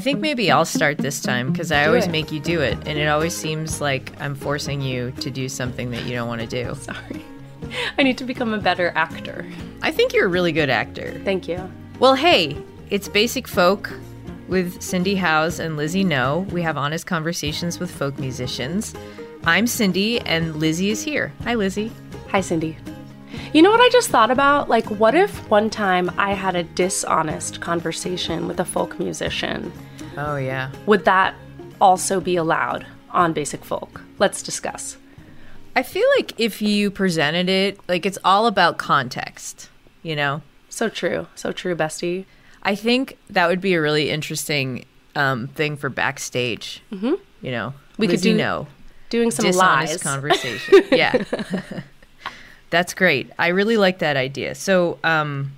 Think mm-hmm. maybe I'll start this time because I Do always it. make you do it, and it always seems like I'm forcing you to do something that you don't want to do. Sorry. I need to become a better actor. I think you're a really good actor. Thank you. Well, hey, it's Basic Folk with Cindy Howes and Lizzie No. We have honest conversations with folk musicians. I'm Cindy, and Lizzie is here. Hi, Lizzie. Hi, Cindy. You know what I just thought about? Like, what if one time I had a dishonest conversation with a folk musician? Oh, yeah. Would that also be allowed on Basic Folk? Let's discuss. I feel like if you presented it, like it's all about context, you know? So true. So true, bestie. I think that would be a really interesting um, thing for backstage. Mm-hmm. You know, We could do know Doing some dishonest lies. conversation. yeah, that's great. I really like that idea. So, um,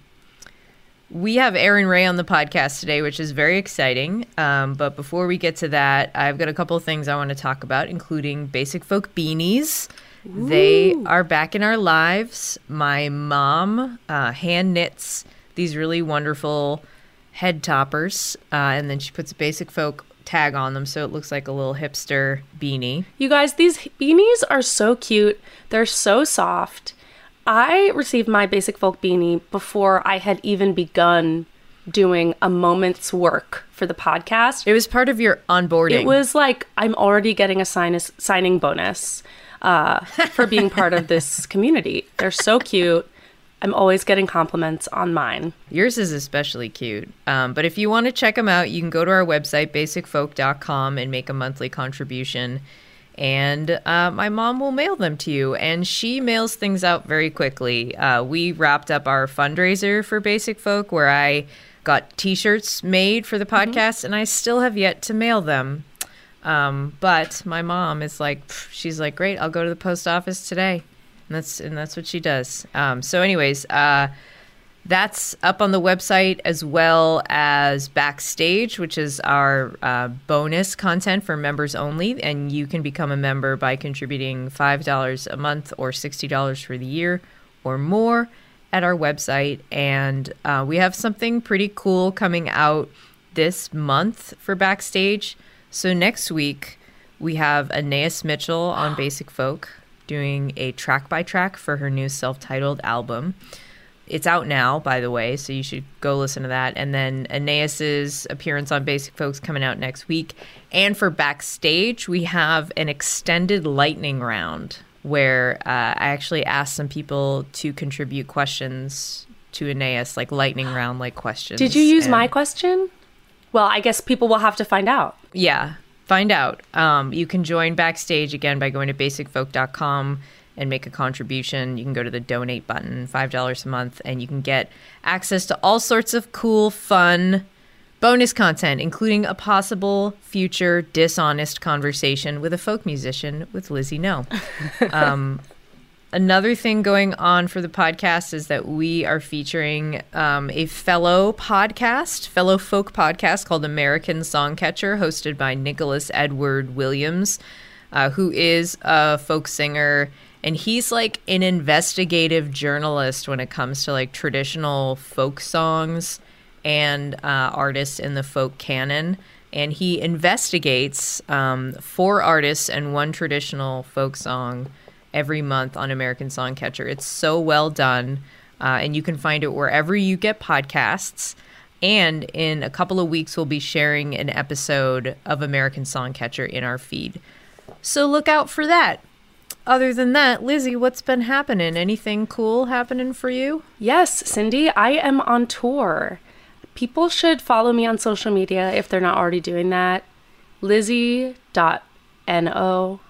we have Erin Rae on the podcast today, which is very exciting. Um, but before we get to that, I've got a couple of things I want to talk about, including Basic Folk beanies. They are back in our lives. My mom uh, hand knits these really wonderful head toppers, uh, and then she puts a Basic Folk tag on them so it looks like a little hipster beanie. You guys, these beanies are so cute. They're so soft. I received my basic folk beanie before I had even begun doing a moment's work for the podcast. It was part of your onboarding. It was like I'm already getting a sign- signing bonus uh, for being part of this community. They're so cute. I'm always getting compliments on mine. Yours is especially cute. Um, but if you want to check them out, you can go to our website, basicfolk.com, and make a monthly contribution. And uh, my mom will mail them to you. And she mails things out very quickly. Uh, we wrapped up our fundraiser for Basic Folk, where I got t shirts made for the podcast, and I still have yet to mail them. Um, but my mom is like, she's like, great, I'll go to the post office today. And that's and that's what she does. Um, so, anyways, uh, that's up on the website as well as backstage, which is our uh, bonus content for members only. And you can become a member by contributing five dollars a month or sixty dollars for the year or more at our website. And uh, we have something pretty cool coming out this month for backstage. So next week we have Anaïs Mitchell on Basic Folk doing a track by track for her new self-titled album. It's out now, by the way, so you should go listen to that. And then Anaïs's appearance on Basic Folks coming out next week. And for backstage, we have an extended lightning round where uh, I actually asked some people to contribute questions to Anaïs, like lightning round like questions. Did you use And- my question? Well, I guess people will have to find out. yeah, find out. Um, you can join backstage again by going to basicfolk.com and make a contribution. You can go to the donate button, $5 a month, and you can get access to all sorts of cool, fun bonus content, including a possible future dishonest conversation with a folk musician with Lizzie No. Um, Another thing going on for the podcast is that we are featuring um, a fellow podcast, fellow folk podcast called American Songcatcher, hosted by Nicholas Edward Williams, uh, who is a folk singer. And he's like an investigative journalist when it comes to like traditional folk songs and uh, artists in the folk canon. And he investigates um, four artists and one traditional folk song every month on American Songcatcher. It's so well done, uh, and you can find it wherever you get podcasts. And in a couple of weeks, we'll be sharing an episode of American Songcatcher in our feed. So look out for that. Other than that, Lizzie, what's been happening? Anything cool happening for you? Yes, Cindy, I am on tour. People should follow me on social media if they're not already doing that. Lizzie.no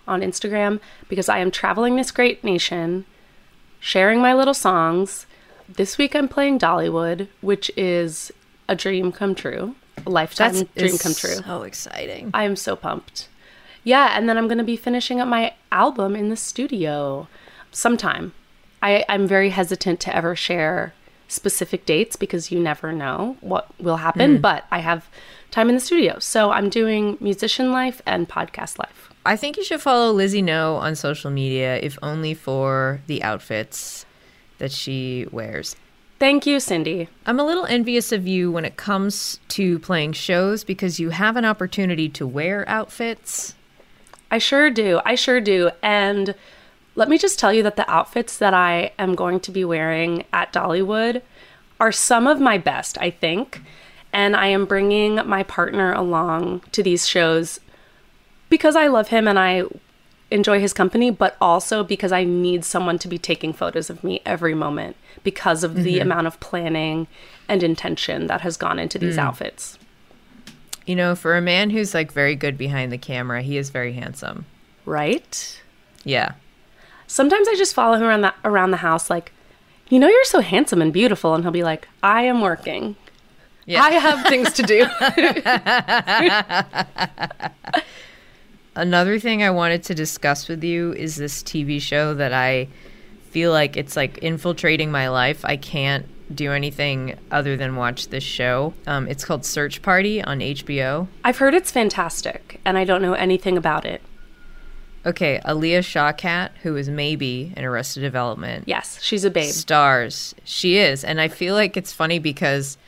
on Instagram because I am traveling this great nation, sharing my little songs. This week I'm playing Dollywood, which is a dream come true, a lifetime dream come true. So exciting. I am so pumped. Yeah, and then I'm going to be finishing up my album in the studio sometime. I, I'm very hesitant to ever share specific dates because you never know what will happen, mm. but I have time in the studio. So I'm doing musician life and podcast life. I think you should follow Lizzie No on social media, if only for the outfits that she wears. Thank you, Cindy. I'm a little envious of you when it comes to playing shows because you have an opportunity to wear outfits. I sure do. I sure do. And let me just tell you that the outfits that I am going to be wearing at Dollywood are some of my best, I think. And I am bringing my partner along to these shows because I love him and I enjoy his company, but also because I need someone to be taking photos of me every moment because of the mm-hmm. amount of planning and intention that has gone into these mm. outfits. You know, for a man who's like very good behind the camera, he is very handsome. Right? Yeah. Sometimes I just follow him around the, around the house, like, you know, you're so handsome and beautiful. And he'll be like, I am working. Yeah. I have things to do. Another thing I wanted to discuss with you is this TV show that I feel like it's like infiltrating my life. I can't do anything other than watch this show. Um, it's called Search Party on HBO. I've heard it's fantastic, and I don't know anything about it. Okay, Alia Shawkat, who is maybe in Arrested Development, Yes, she's a babe. stars. She is, and I feel like it's funny because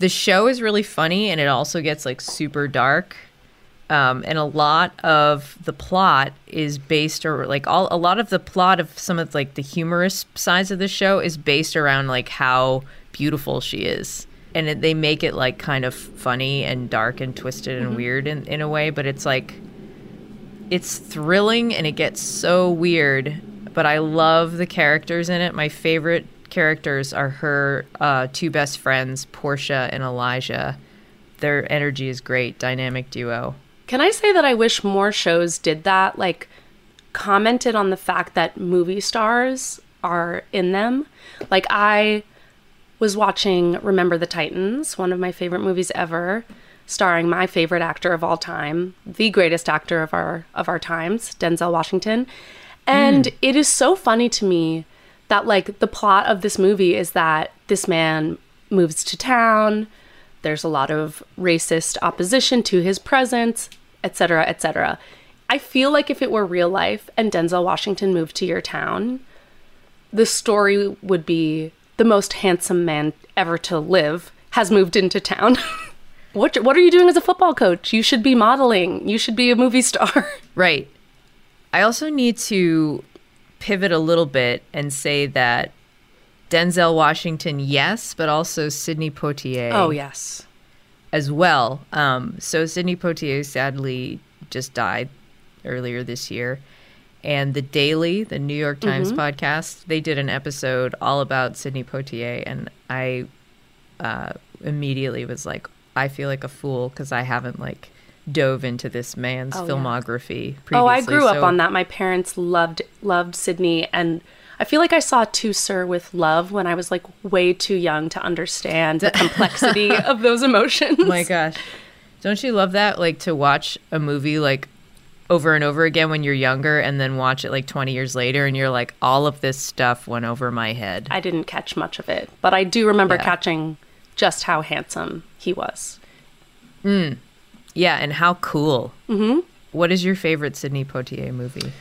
the show is really funny, and it also gets like super dark. Um, and a lot of the plot is based or like all a lot of the plot of some of like the humorous sides of the show is based around like how beautiful she is. And it, they make it like kind of funny and dark and twisted and weird in, in a way but it's like it's thrilling and it gets so weird. But i love the characters in it. My favorite characters are her uh, two best friends portia and elijah. Their energy is great dynamic duo Can I say that I wish more shows did that? Like, commented on the fact that movie stars are in them. Like, I was watching Remember the Titans, one of my favorite movies ever, starring my favorite actor of all time, the greatest actor of our of our times, Denzel Washington. And hmm. it is so funny to me that like the plot of this movie is that this man moves to town, there's a lot of racist opposition to his presence, etc., etc. I feel like if it were real life and Denzel Washington moved to your town, the story would be the most handsome man ever to live has moved into town. what what are you doing as a football coach? You should be modeling. You should be a movie star. Right. I also need to pivot a little bit and say that Denzel Washington, yes, but also Sidney Poitier Oh yes. as well. Um, so Sidney Poitier sadly just died earlier this year. And the Daily, the New York Times podcast, they did an episode all about Sidney Poitier, and I uh, immediately was like, I feel like a fool because I haven't like dove into this man's Oh, yeah. filmography. Previously. Oh, I grew up on that. My parents loved loved Sidney and I feel like I saw To Sir with Love when I was like way too young to understand the complexity of those emotions. Oh my gosh. Don't you love that? Like to watch a movie like over and over again when you're younger and then watch it like 20 years later and you're like, all of this stuff went over my head. I didn't catch much of it, but I do remember Yeah. catching just how handsome he was. Mm. Yeah, and how cool. Mm-hmm. What is your favorite Sidney Poitier movie?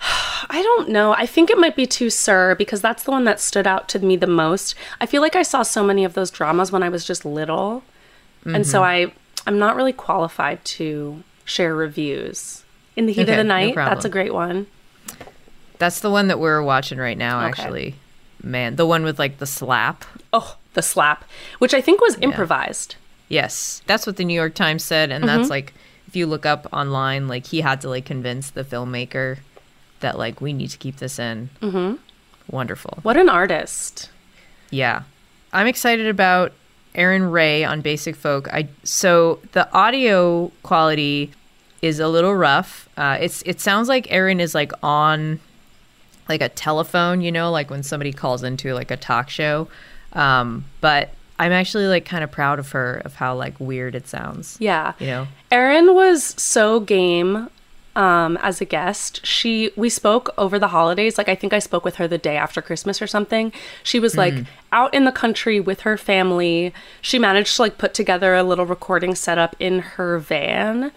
I don't know. I think it might be To Sir because that's the one that stood out to me the most. I feel like I saw so many of those dramas when I was just little. And so Mm-hmm. I I'm not really qualified to share reviews. In the Heat Okay, of the no Night, that's a great one. That's the one that we're watching right now, Okay. actually. Man, the one with like the slap. Oh, the slap, which I think was improvised. Yes, that's what the New York Times said, and Mm-hmm. that's like if you look up online, like he had to like convince the filmmaker that like we need to keep this in. Mm-hmm. Wonderful. What an artist. Yeah. I'm excited about Erin Ray on Basic Folk. I so the audio quality is a little rough. Uh, it's it sounds like Erin is like on like a telephone, you know, like when somebody calls into like a talk show. Um, but I'm actually like kind of proud of her of how like weird it sounds. Yeah. You know. Erin was so game um, as a guest. She we spoke over the holidays. Like I think I spoke with her the day after Christmas or something. She was like out in the country with her family. She managed to like put together a little recording setup in her van.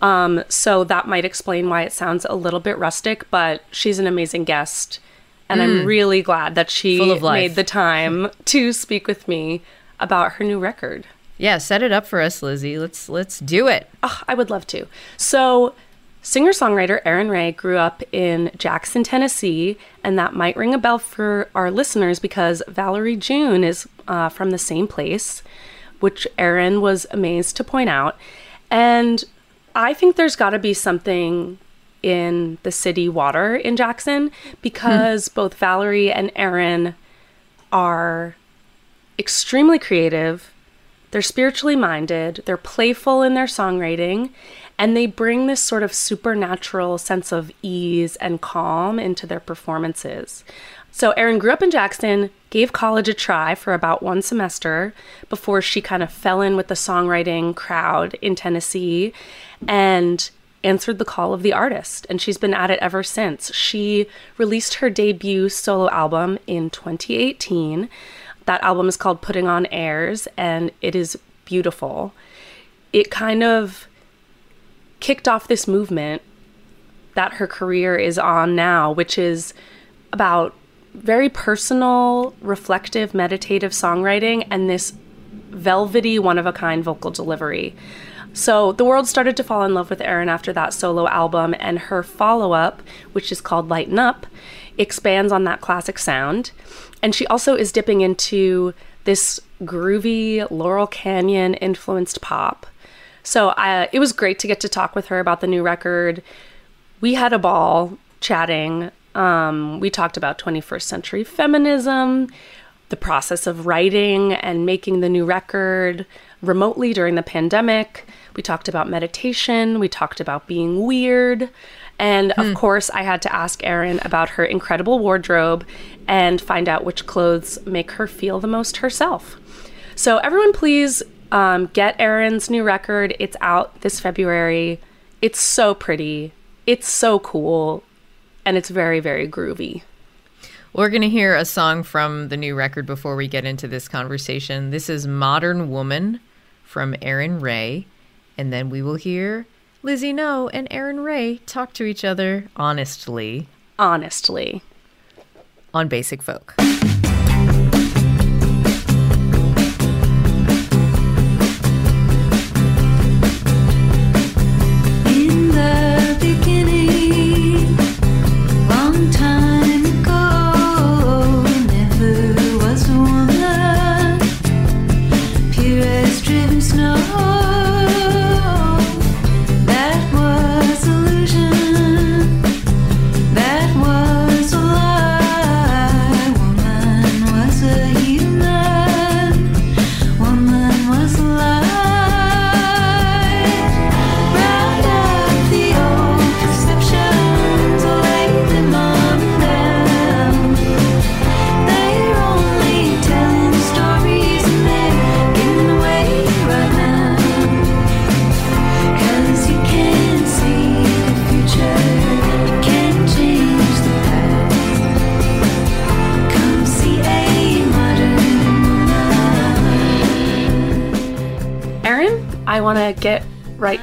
Um, so that might explain why it sounds a little bit rustic, but she's an amazing guest. And I'm really glad that she Full of life. made the time to speak with me about her new record. Yeah, set it up for us, Lizzie. Let's let's do it. Oh, I would love to. So, singer songwriter Erin Rae grew up in Jackson, Tennessee, and that might ring a bell for our listeners because Valerie June is uh, from the same place, which Erin was amazed to point out. And I think there's got to be something in the city water in Jackson because both Valerie and Erin are extremely creative. They're spiritually minded, they're playful in their songwriting, and they bring this sort of supernatural sense of ease and calm into their performances. So, Erin grew up in Jackson, gave college a try for about one semester before she kind of fell in with the songwriting crowd in Tennessee and answered the call of the artist. And she's been at it ever since. She released her debut solo album in 2018. That album is called Putting on Airs, and it is beautiful. It kind of kicked off this movement that her career is on now, which is about very personal, reflective, meditative songwriting and this velvety, one of a kind vocal delivery. So the world started to fall in love with Erin after that solo album, and her follow up, which is called Lighten Up, expands on that classic sound. And she also is dipping into this groovy Laurel Canyon influenced pop. So I, it was great to get to talk with her about the new record. We had a ball chatting. Um, we talked about 21st century feminism, the process of writing and making the new record remotely during the pandemic. We talked about meditation. We talked about being weird. And of course, I had to ask Erin about her incredible wardrobe and find out which clothes make her feel the most herself. So, everyone, please um, get Erin's new record. It's out this February. It's so pretty. It's so cool. And it's very, very groovy. We're going to hear a song from the new record before we get into this conversation. This is Modern Woman from Erin Rae. And then we will hear Lizzie No and Erin Rae talk to each other honestly Honestly. on Basic Folk.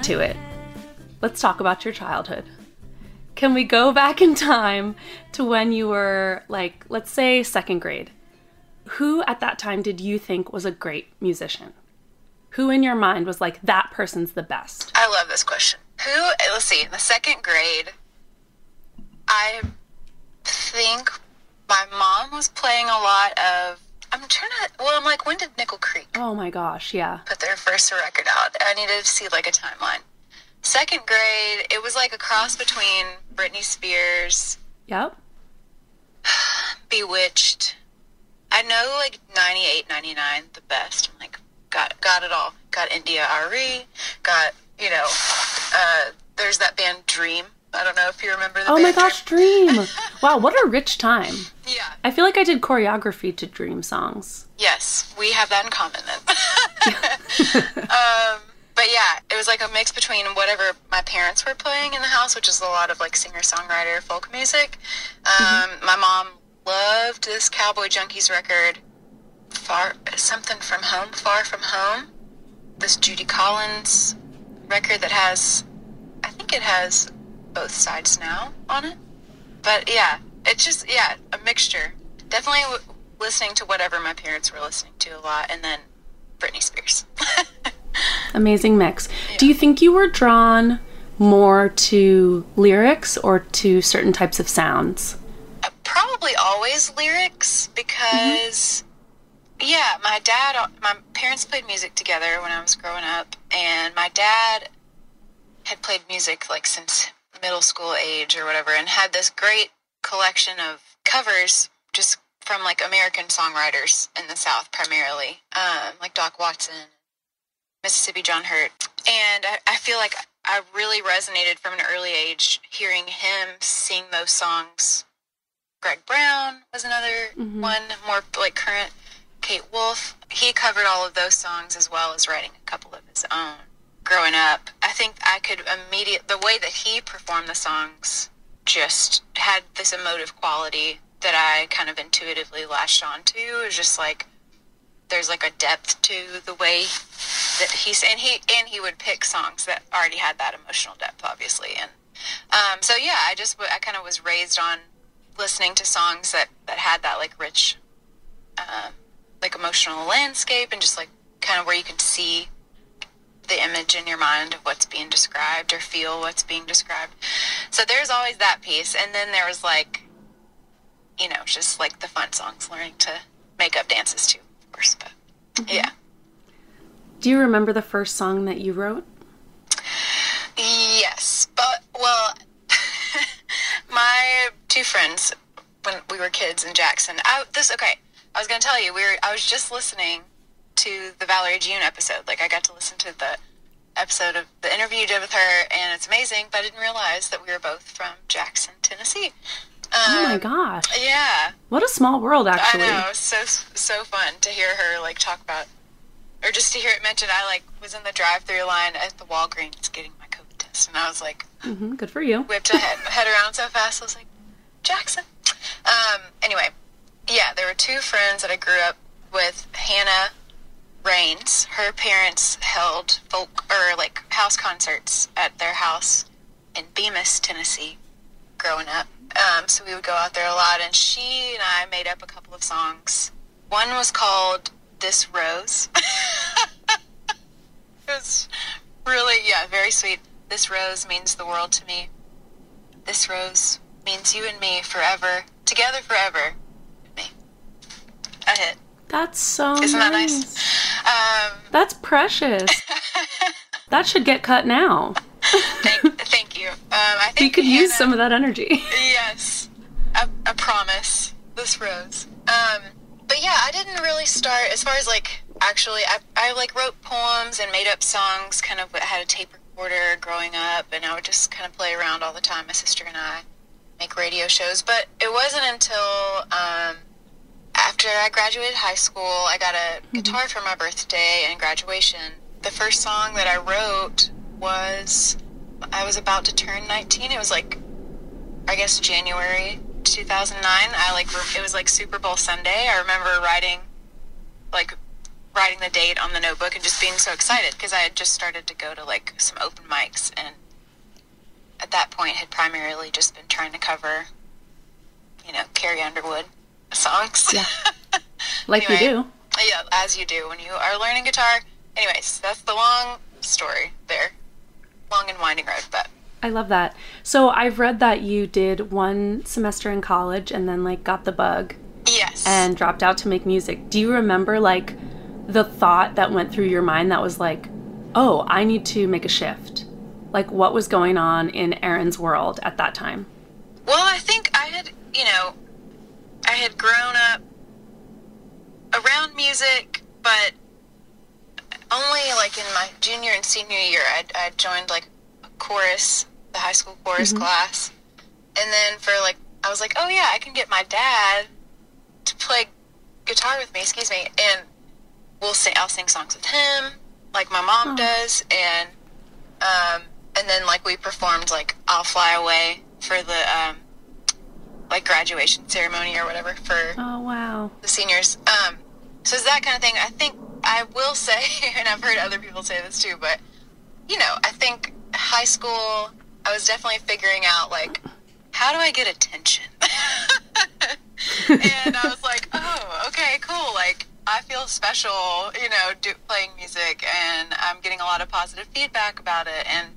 To it. Let's talk about your childhood. Can we go back in time to when you were, like, let's say second grade? Who at that time did you think was a great musician? Who in your mind was like, that person's the best? I love this question. Who, let's see, in the second grade, I think my mom was playing a lot of, I'm trying to, well, I'm like, when did Nickel Creek Oh my gosh, yeah. put their first record out? I need to see like a timeline. Second grade, it was like a cross between Britney Spears Yep. Bewitched. I know like 98, 99, the best. I'm like, got got it all. Got India RE. Got you know, uh, there's that band Dream. I don't know if you remember the Oh my gosh, Dream. wow, what a rich time. Yeah. I feel like I did choreography to Dream songs. Yes, we have that in common then. um, but yeah, it was like a mix between whatever my parents were playing in the house, which is a lot of like singer songwriter folk music. Um, My mom loved this Cowboy Junkies record, far something from home, far from home. This Judy Collins record that has, I think it has both sides now on it. But yeah, it's just yeah a mixture. Definitely w- listening to whatever my parents were listening to a lot, and then Britney Spears. Amazing mix. Do you think you were drawn more to lyrics or to certain types of sounds? Uh, probably always lyrics because mm-hmm. yeah, my dad, uh, my parents played music together when I was growing up, and my dad had played music like since middle school age or whatever, and had this great collection of covers just from like American songwriters in the South primarily, um, like Doc Watson, Mississippi John Hurt. And I, I feel like I really resonated from an early age hearing him sing those songs. Greg Brown was another one, more like current. Kate Wolf. He covered all of those songs as well as writing a couple of his own. Growing up, I think I could immediate the way that he performed the songs just had this emotive quality that I kind of intuitively latched onto. It was just like there's like a depth to the way that he's and he and he would pick songs that already had that emotional depth, obviously. And um, so yeah, I just I kind of was raised on listening to songs that that had that like rich um, like emotional landscape and just like kind of where you can see the image in your mind of what's being described or feel what's being described. So there's always that piece, and then there was like, you know, just like the fun songs, learning to make up dances too, of course. But mm-hmm. yeah, Do you remember the first song that you wrote? yes, but well, my two friends when we were kids in Jackson. I, this okay. I was gonna tell you we were. I was just listening to the Valerie June episode. Like I got to listen to the episode of the interview you did with her, and it's amazing. But I didn't realize that we were both from Jackson, Tennessee. Oh my Um, gosh. Yeah, What a small world, actually. I know. So so fun to hear her like talk about, or just to hear it mentioned. I like was in the drive-through line at the Walgreens getting my COVID test, and I was like, hmm Good for you. whipped a head, head around so fast. I was like, Jackson. Um, anyway, yeah, there were two friends that I grew up with. Hannah Rains. Her parents held folk or like house concerts at their house in Bemis, Tennessee, growing up. Um, so we would go out there a lot, and she and I made up a couple of songs. One was called "This Rose." it was really, yeah, very sweet. This rose means the world to me. This rose means you and me forever, together forever. Me. A hit. That's so Isn't that nice. nice? Um, That's precious. that should get cut now. thank, thank you. Um, I think We could use some of that energy. Yes, I, I promise. This rose. Um, but yeah, I didn't really start as far as like actually. I I like wrote poems and made up songs. Kind of had a tape recorder growing up, and I would just kind of play around all the time. My sister and I make radio shows, but it wasn't until um, after I graduated high school, I got a mm-hmm. guitar for my birthday and graduation. The first song that I wrote was I was about to turn 19. It was like I guess January 2009. I like, it was like Super Bowl Sunday. I remember writing like writing the date on the notebook and just being so excited because I had just started to go to like some open mics and at that point had primarily just been trying to cover you know Carrie Underwood songs. Yeah. Like you do. yeah, as you do when you are learning guitar. Anyways, that's the long story there. Long and winding road, but I love that. So I've read that you did one semester in college and then like got the bug yes. and dropped out to make music. Do you remember like the thought that went through your mind that was like, "Oh, I need to make a shift." Like what was going on in Erin's world at that time? Well, I think I had you know, I had grown up around music, but only like in my junior and senior year, I I joined like a chorus, the high school chorus class, and then for like I was like, oh yeah, I can get my dad to play guitar with me. Excuse me, and we'll sing. I'll sing songs with him, like my mom does, and um, and then like we performed like "I'll Fly Away" for the um, like graduation ceremony or whatever for Oh wow. the seniors. Um, so it's that kind of thing. I think I will say, and I've heard other people say this too, but you know, I think high school, I was definitely figuring out like, how do I get attention? and I was like, oh, okay, cool. Like, I feel special, you know, do, playing music, and I'm getting a lot of positive feedback about it. And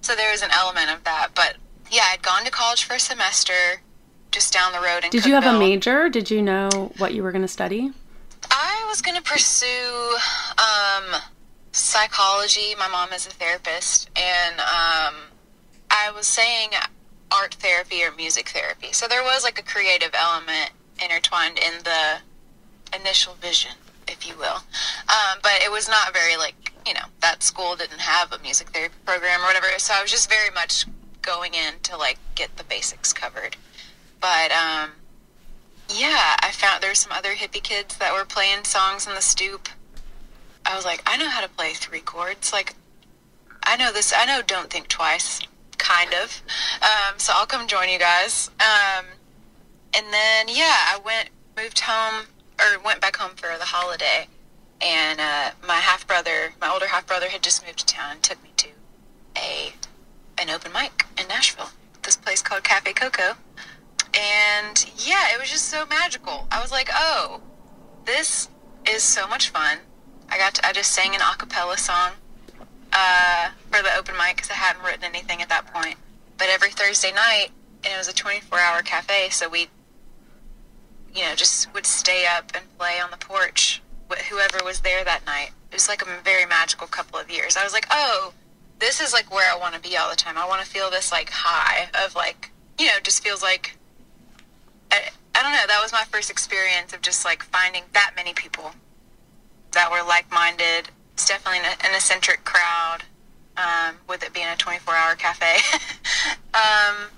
so there was an element of that. But yeah, I'd gone to college for a semester just down the road in Did you have a major? Did you know what you were going to study? I was going to pursue um, psychology. My mom is a therapist, and um, I was saying art therapy or music therapy. So there was like a creative element intertwined in the initial vision, if you will. Um, but it was not very like you know that school didn't have a music therapy program or whatever. So I was just very much going in to like get the basics covered. But um, yeah, I found there were some other hippie kids that were playing songs on the stoop. I was like, I know how to play three chords. Like, I know this. I know Don't Think Twice, kind of. Um, so I'll come join you guys. Um, and then yeah, I went moved home or went back home for the holiday, and uh, my half brother, my older half brother, had just moved to town and took me to a an open mic in Nashville. This place called Cafe Coco. And yeah, it was just so magical. I was like, oh, this is so much fun. I got to, I just sang an a cappella song uh, for the open mic because I hadn't written anything at that point. But every Thursday night, and it was a 24 hour cafe, so we, you know, just would stay up and play on the porch with whoever was there that night. It was like a very magical couple of years. I was like, oh, this is like where I want to be all the time. I want to feel this like high of like, you know, just feels like I, I don't know. That was my first experience of just like finding that many people that were like minded. It's definitely an, an eccentric crowd, um, with it being a 24 hour cafe. um,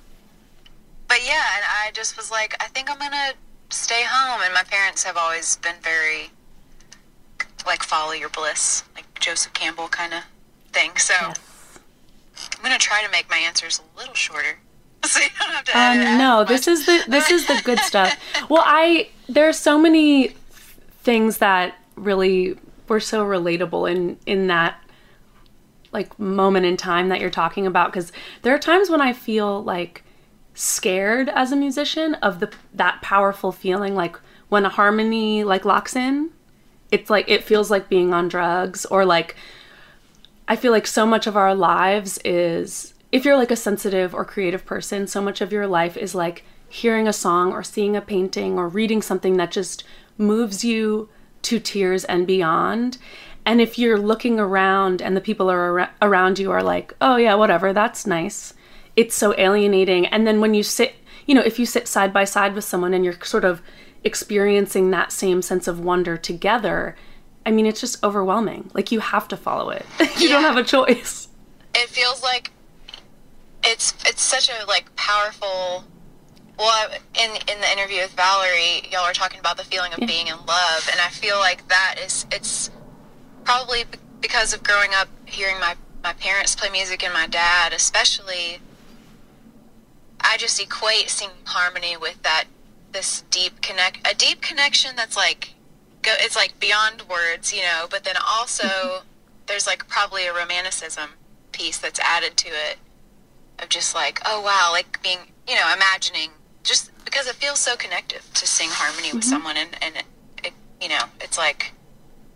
but yeah, and I just was like, I think I'm going to stay home. And my parents have always been very like follow your bliss, like Joseph Campbell kind of thing. So I'm going to try to make my answers a little shorter. So you don't have to Um, no, this is the this is the good stuff. Well, I there are so many things that really were so relatable in in that like moment in time that you're talking about because there are times when I feel like scared as a musician of the that powerful feeling like when a harmony like locks in it's like it feels like being on drugs or like I feel like so much of our lives is if you're like a sensitive or creative person, so much of your life is like hearing a song or seeing a painting or reading something that just moves you to tears and beyond. And if you're looking around and the people are ar- around you are like, "Oh yeah, whatever, that's nice." It's so alienating. And then when you sit, you know, if you sit side by side with someone and you're sort of experiencing that same sense of wonder together, I mean, it's just overwhelming. Like you have to follow it. you don't have a choice. it feels like it's it's such a like powerful well in in the interview with valerie y'all were talking about the feeling of being in love and i feel like that is it's probably because of growing up hearing my my parents play music and my dad especially i just equate singing harmony with that this deep connect a deep connection that's like go it's like beyond words you know but then also there's like probably a romanticism piece that's added to it of just like oh wow like being you know imagining just because it feels so connective to sing harmony with mm-hmm. someone and and it, it you know it's like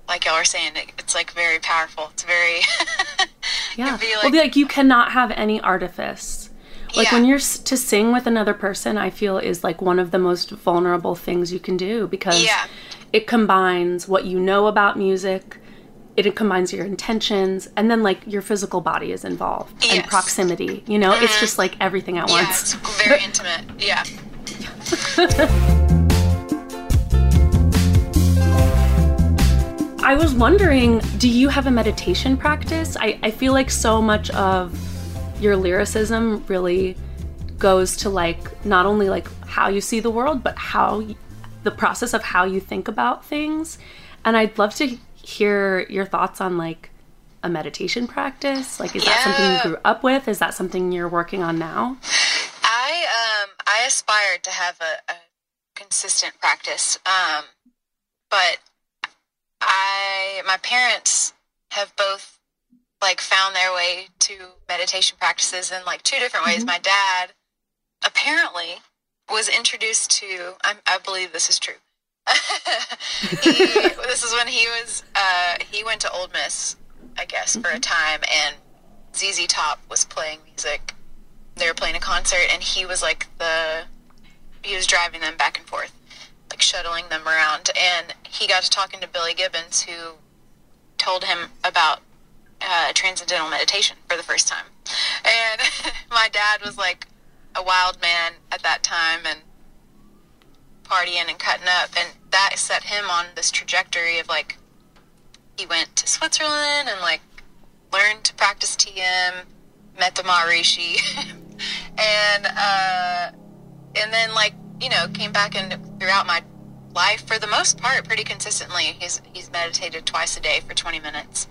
like y'all are saying it, it's like very powerful it's very Yeah. be well, like- like you cannot have any artifice. Like Yeah. when you're to sing with another person, I feel is like one of the most vulnerable things you can do because Yeah. it combines what you know about music, it combines your intentions, and then like your physical body is involved and proximity. You know, it's just like everything at yeah once. it's very intimate yeah I was wondering, do you have a meditation practice? I, I feel like so much of your lyricism really goes to like not only like how you see the world, but how the process of how you think about things. And I'd love to hear your thoughts on like a meditation practice. Like, is that something you grew up with? Is that something you're working on now? I um I aspired to have a, a consistent practice, um, but I my parents have both like found their way to meditation practices in like two different ways. My dad apparently was introduced to I'm, I believe this is true. he, this is when he was uh, he went to Ole Miss, I guess, for a time, and ZZ Top was playing music. They were playing a concert and he was like the he was driving them back and forth like shuttling them around. And he got to talking to billy gibbons who told him about uh, transcendental meditation for the first time. And my dad was like a wild man at that time and partying and cutting up and that set him on this trajectory of like he went to switzerland and like learned to practice tm met the Maharishi, and uh, and then like you know came back and throughout my life for the most part pretty consistently. He's he's meditated twice a day for 20 minutes.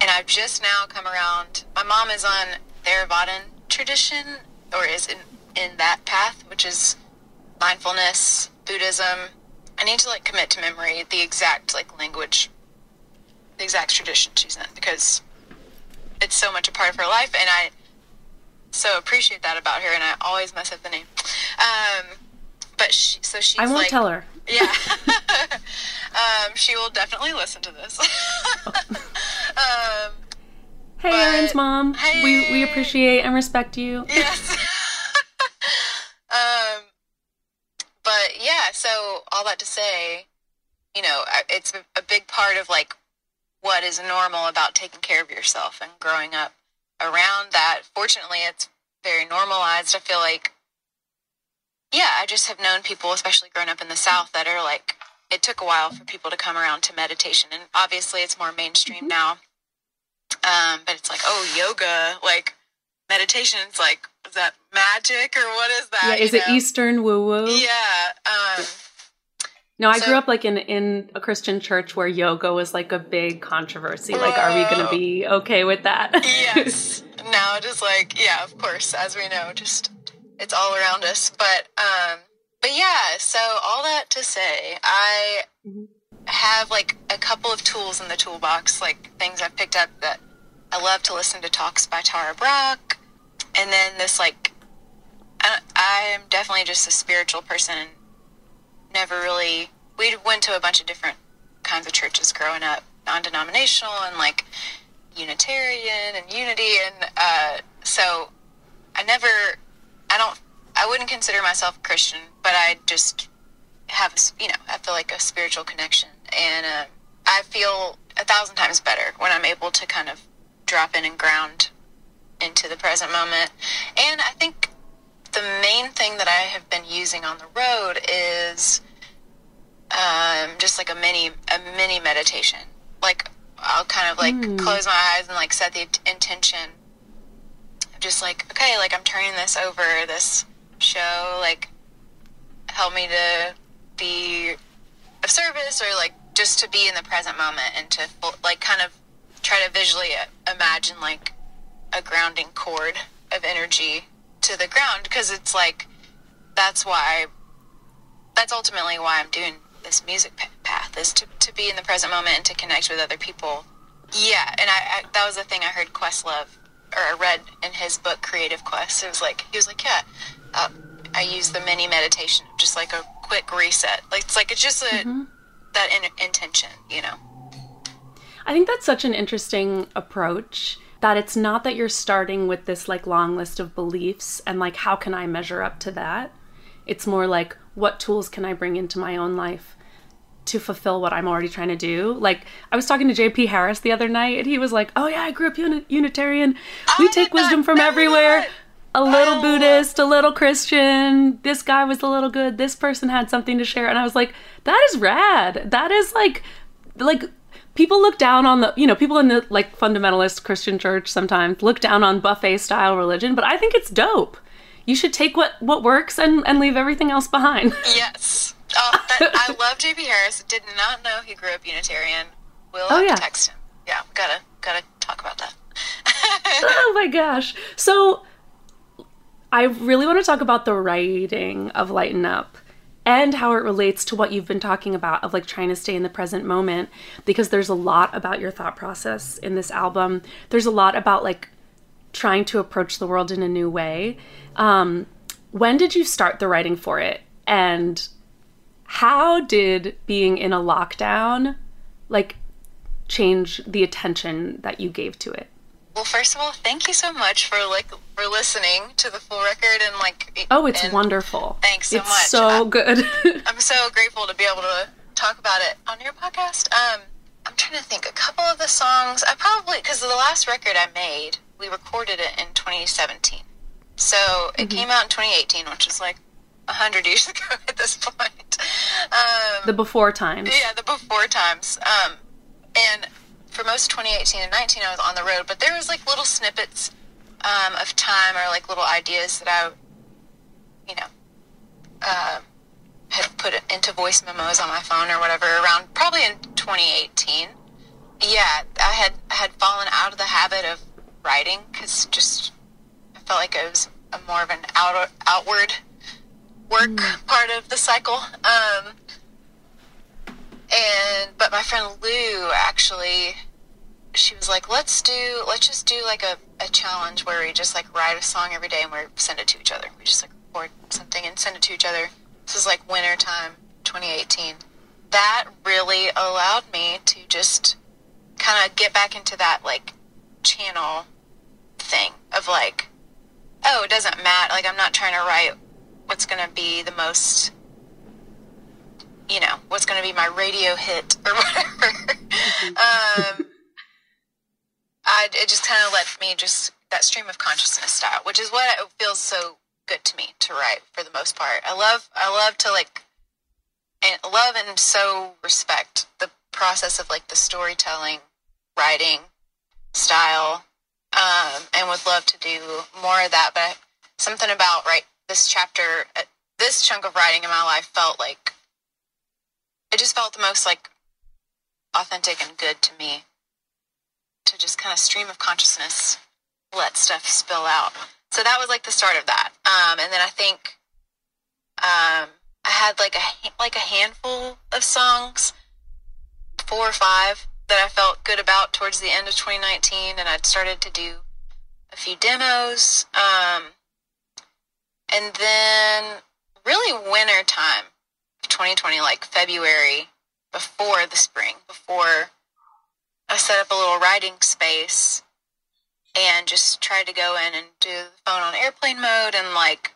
And I've just now come around my mom is on Theravadan tradition or is in in that path which is mindfulness Buddhism I need to like commit to memory the exact like language the exact tradition she's in because it's so much a part of her life and I so appreciate that about her and I always mess up the name. Um but she so she's I won't like, tell her. Yeah. um she will definitely listen to this. um Hey, But- Erin's mom. We we appreciate and respect you. yes. um, but yeah, so all that to say, you know, it's a, big part of like what is normal about taking care of yourself and growing up around that. Fortunately, it's very normalized. I feel like, yeah, I just have known people, especially growing up in the South, that are like, it took a while for people to come around to meditation. And obviously, it's more mainstream now. Um, but it's like, oh, yoga, like meditation. It's like, is that magic or what is that? Yeah, is it know? Eastern woo woo? Yeah. Um, No, I So- grew up like in in a Christian church where yoga was like a big controversy. Like, are we going to be okay with that? yes. now it is like, yeah, of course, as we know, just it's all around us. But um but yeah, so all that to say, I Mhm. have like a couple of tools in the toolbox, like things I've picked up that I love to listen to talks by Tara Brach. And then this like I, I am definitely just a spiritual person. Never really we went to a bunch of different kinds of churches growing up, non-denominational and like Unitarian and Unity, and uh, so I never, I don't, I wouldn't consider myself a Christian, but I just have, a you know, I feel like a spiritual connection, and uh, I feel a thousand times better when I'm able to kind of drop in and ground into the present moment, and I think the main thing that I have been using on the road is um, just like a mini a mini meditation. Like I'll kind of like close my eyes and like set the int- intention. Just like okay, like I'm turning this over this show. Like help me to be of service or like just to be in the present moment and to like kind of try to visually imagine like a grounding cord of energy to the ground because it's like that's why that's ultimately why I'm doing this music pa- path is to, to be in the present moment and to connect with other people. Yeah, and I, I that was the thing I heard Questlove or I read in his book Creative Quest. It was like he was like, yeah, uh, I use the mini meditation, just like a quick reset. Like it's like it's just a that in, intention, you know. I think that's such an interesting approach that it's not that you're starting with this like long list of beliefs and like how can I measure up to that? It's more like what tools can I bring into my own life to fulfill what I'm already trying to do? Like I was talking to JP Harris the other night and he was like, "Oh yeah, I grew up uni- Unitarian. We I take wisdom from everywhere." that. a little Oh. Buddhist, a little Christian. This guy was a little good. This person had something to share, and I was like, that is rad. That is like, like people look down on the, you know, people in the like fundamentalist Christian church sometimes look down on buffet style religion, but I think it's dope. You should take what what works and and leave everything else behind. Yes. Oh, that, I love JP Harris. Did not know he grew up Unitarian. We'll Oh, yeah. to text him. Yeah, gotta gotta talk about that. oh my gosh. So I really want to talk about the writing of Lighten Up and how it relates to what you've been talking about of like trying to stay in the present moment because there's a lot about your thought process in this album. There's a lot about like trying to approach the world in a new way. Um when did you start the writing for it and how did being in a lockdown like change the attention that you gave to it? Well, first of all, thank you so much for like for listening to the full record and like. Oh, it's wonderful. Thanks so it's much. so Uh, good. I'm so grateful to be able to talk about it on your podcast. Um, I'm trying to think. A couple of the songs, I probably because the last record I made, we recorded it in 2017. So it Mm-hmm. came out in 2018, which is like a hundred years ago at this point. Um, the before times. yeah, the before times. Um, and for most of 2018 and 19, I was on the road, but there was like little snippets um, of time or like little ideas that I, you know, uh, had put into voice memos on my phone or whatever around probably in 2018. Yeah, I had had fallen out of the habit of writing because just I felt like it was a more of an out, outward work part of the cycle. Um, and but my friend Lou actually she was like let's do let's just do like a, a challenge where we just like write a song every day and we send it to each other. We just like record something and send it to each other. This is like winter time 2018 that really allowed me to just kind of get back into that like channel thing of like oh it doesn't matter like i'm not trying to write what's going to be the most you know what's going to be my radio hit or whatever. Um I, it just kind of let me just that stream of consciousness style which is what it feels so good to me to write for the most part. I love i love to like and love and so respect the process of like the storytelling writing style um, and would love to do more of that but something about right this chapter uh, this chunk of writing in my life felt like it just felt the most like authentic and good to me. To just kind of stream of consciousness let stuff spill out. So that was like the start of that. Um, and then i think um, i had like a like a handful of songs four or five that i felt good about towards the end of 2019 and i'd started to do a few demos um, and then really winter time 2020 like february before the spring before i set up a little writing space and just tried to go in and do the phone on airplane mode and like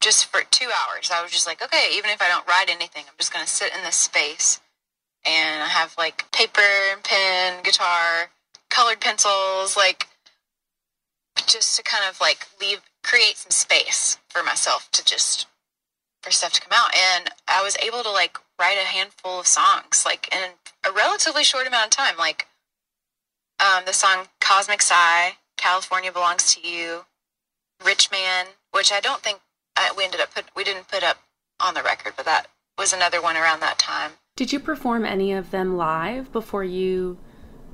just for two hours. I was just like okay even if i don't write anything i'm just going to sit in this space. And i have like paper and pen guitar colored pencils like just to kind of like leave create some space for myself to just for stuff to come out. And i was able to like write a handful of songs like in a relatively short amount of time. Like um, the song cosmic sigh california belongs to you rich man which i don't think uh, we ended up put we didn't put up on the record but that was another one around that time. Did you perform any of them live before you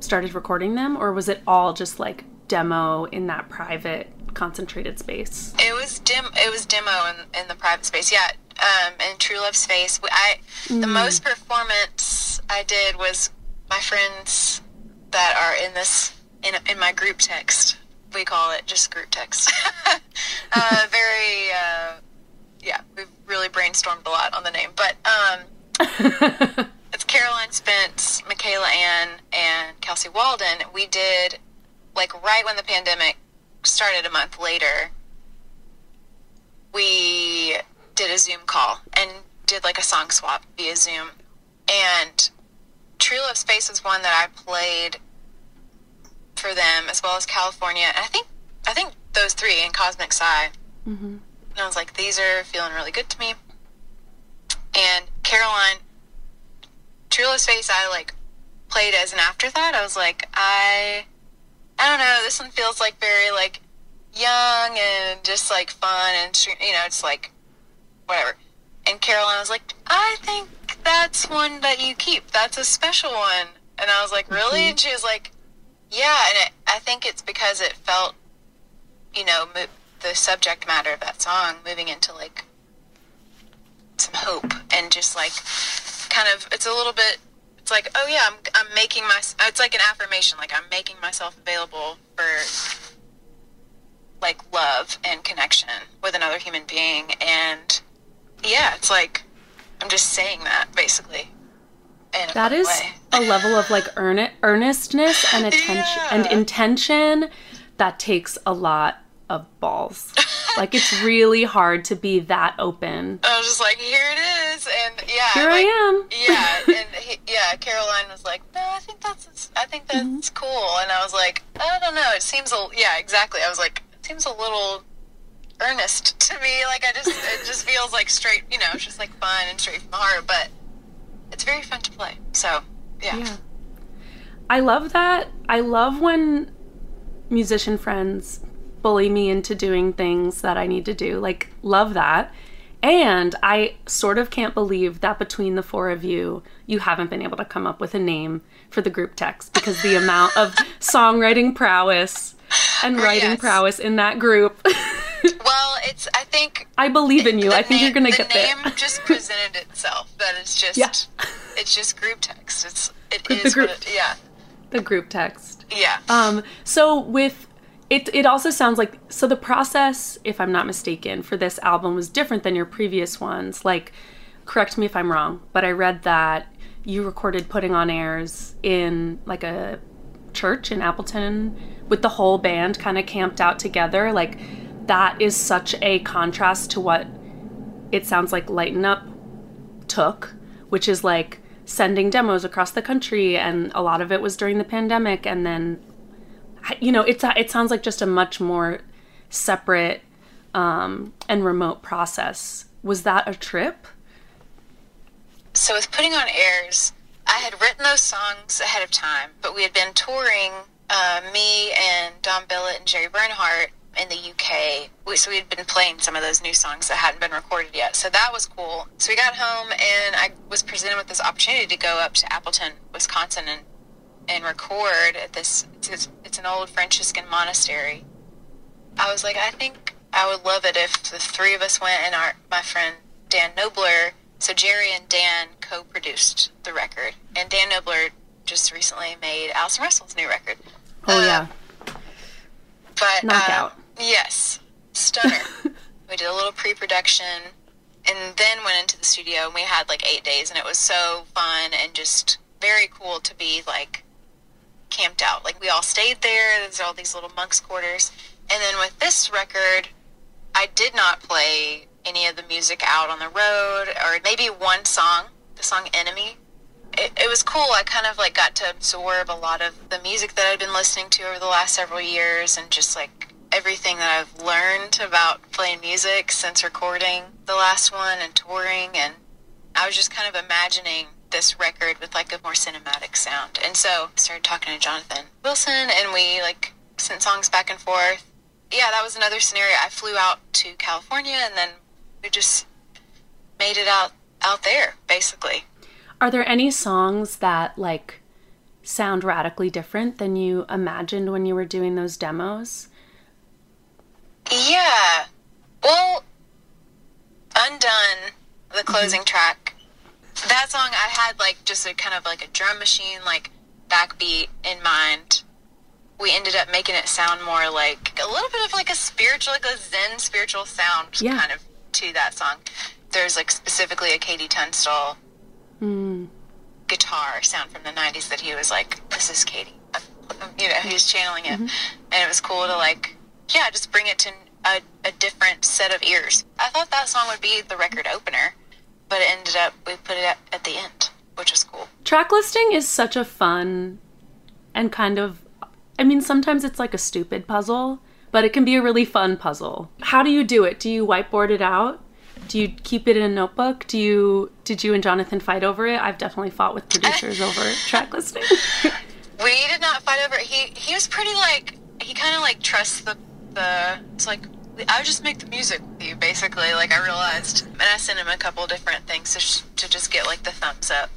started recording them, or was it all just like demo in that private, concentrated space? It was dim. It was demo in, in the private space. Yeah, um, in True Love space. I the most performance I did was my friends that are in this in in my group text. We call it just group text. uh, very uh, yeah. We've really brainstormed a lot on the name, but um, it's Caroline Spence, Michaela Anne, and Kelsey Waldon. We did like right when the pandemic started a month later. We did a Zoom call and did like a song swap via Zoom. And True Love Space was one that I played for them as well as California. And I think I think those three in Cosmic Sigh. Mm-hmm. And I was like, these are feeling really good to me. And Caroline, True Love Space, I like played as an afterthought. I was like, I, I don't know. This one feels like very like young and just like fun and you know, it's like whatever. And Caroline was like, I think that's one that you keep. That's a special one. And I was like, really? Mm-hmm. And she was like, yeah. And it, I think it's because it felt, you know, mo- the subject matter of that song moving into like some hope and just like kind of, it's a little bit, it's like, oh yeah, I'm, I'm making my, it's like an affirmation. Like I'm making myself available for like love and connection with another human being. And yeah, it's like, I'm just saying that basically. A That way. a level of like earn- earnestness and attention and intention that takes a lot of balls. like it's really hard to be that open. I was just like, here it is, and yeah, Here like, I am. yeah, and he, yeah, Caroline was like, no, I think that's, I think that's Mm-hmm. cool, and I was like, I don't know, it seems a, yeah, exactly. I was like, it seems a little earnest to me. Like I just, it just feels like straight, you know, it's just like fun and straight from the heart, but it's very fun to play. So yeah, Yeah. I love that. I love when musician friends bully me into doing things that I need to do. Like, love that. And I sort of can't believe that between the four of you, you haven't been able to come up with a name for the group text because the amount of songwriting prowess and writing Yes. prowess in that group. well, it's, I think. I believe in you. I think name- you're going to get there. The name just presented itself. That it's just, Yeah. it's just group text. It's, it The is group- it, yeah, the group text. yeah. Um, so with it, it also sounds like so the process, if I'm not mistaken, for this album was different than your previous ones. Like, correct me if I'm wrong, but I read that you recorded putting on airs in like a church in Appleton with the whole band kind of camped out together. Like, that is such a contrast to what it sounds like Lighten Up took, which is like sending demos across the country, and a lot of it was during the pandemic. And then, you know, it's it sounds like just a much more separate um, and remote process. Was that a trip? so with putting on airs, I had written those songs ahead of time, but we had been touring. Uh, me and Don Billett and Jerry Bernhardt in the UK. We, so we had been playing some of those new songs that hadn't been recorded yet. So that was cool. So we got home and I was presented with this opportunity to go up to Appleton, Wisconsin, and and record at this. It's, it's an old Franciscan monastery. I was like, I think I would love it if the three of us went and our my friend Dan Knobler. So Jerry and Dan co-produced the record, and Dan Knobler just recently made Allison Russell's new record. Oh Uh, yeah, But Knockout. uh, yes, stunner. we did a little pre-production, and then went into the studio, and we had like eight days, and it was so fun and just very cool to be like camped out. Like we all stayed there. There's all these little monks' quarters, and then with this record, I did not play any of the music out on the road, or maybe one song, the song "Enemy." It, it was cool. I kind of like got to absorb a lot of the music that I'd been listening to over the last several years, and just like everything that I've learned about playing music since recording the last one and touring, and I was just kind of imagining this record with like a more cinematic sound. And so I started talking to Jonathan Wilson and we like sent songs back and forth. Yeah, that was another scenario. I flew out to California and then we just made it out out there basically. Are there any songs that like sound radically different than you imagined when you were doing those demos? Yeah. Well, Undone, the closing mm-hmm. track. That song I had like just a kind of like a drum machine like backbeat in mind. We ended up making it sound more like a little bit of like a spiritual like a zen spiritual sound Yeah. kind of to that song. There's like specifically a KT Tunstall hmm. guitar sound from the 90s that he was like this is KT. You know, he was channeling it. Mm-hmm. And it was cool to like yeah, just bring it to a, a different set of ears. I thought that song would be the record opener, but it ended up we put it at, the end, which was cool. Track listing is such a fun and kind of I mean sometimes it's like a stupid puzzle, but it can be a really fun puzzle. How do you do it? Do you whiteboard it out? Do you keep it in a notebook? Do you did you and Jonathan fight over it? I've definitely fought with producers over track listing. We did not fight over it. He he was pretty like he kind of like trusts the the. It's like I would just make the music with you basically. Like I realized, and I sent him a couple different things to sh- to just get like the thumbs up.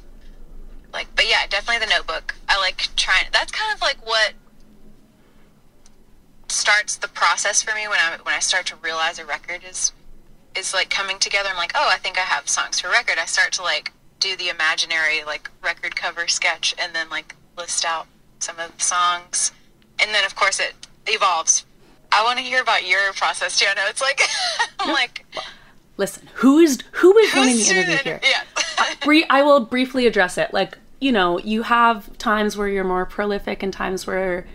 Like, but yeah, definitely the notebook. I like trying. That's kind of like what starts the process for me when I when I start to realize a record is is like coming together. I'm like, oh, I think I have songs for record. I start to like do the imaginary like record cover sketch and then like list out some of the songs, and then of course it evolves. I want to hear about your process too. I know it's like I'm like Listen, who is who is running the interview here? Yeah. Bri- I will briefly address it. Like, you know, you have times where you're more prolific and times where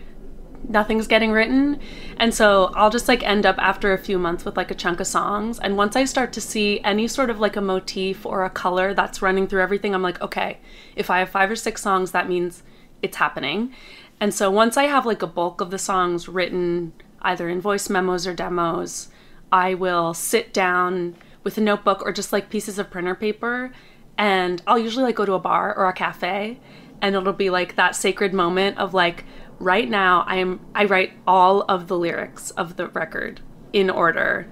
nothing's getting written. And so I'll just like end up after a few months with like a chunk of songs. And once I start to see any sort of like a motif or a color that's running through everything, I'm like, okay, if I have five or six songs, that means it's happening. And so once I have like a bulk of the songs written either in voice memos or demos, I will sit down with a notebook or just like pieces of printer paper and I'll usually like go to a bar or a cafe and it'll be like that sacred moment of like right now I'm I write all of the lyrics of the record in order.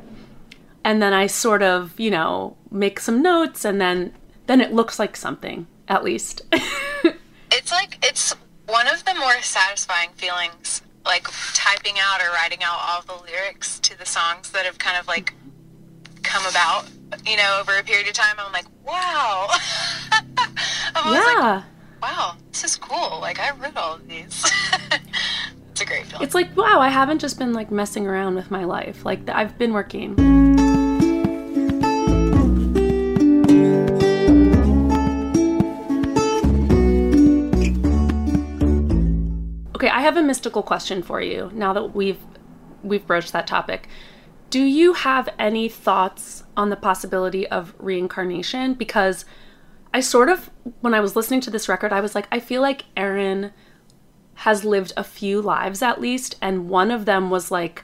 And then I sort of, you know, make some notes and then then it looks like something at least. it's like it's one of the more satisfying feelings like typing out or writing out all the lyrics to the songs that have kind of like come about you know over a period of time i'm like wow i'm always like yeah. wow this is cool like i wrote all of these it's a great feeling It's like, wow, I haven't just been like messing around with my life. Like I've been working. Okay, I have a mystical question for you now that we've we've broached that topic. Do you have any thoughts on the possibility of reincarnation? Because I sort of when I was listening to this record, I was like, I feel like Erin has lived a few lives at least, and one of them was like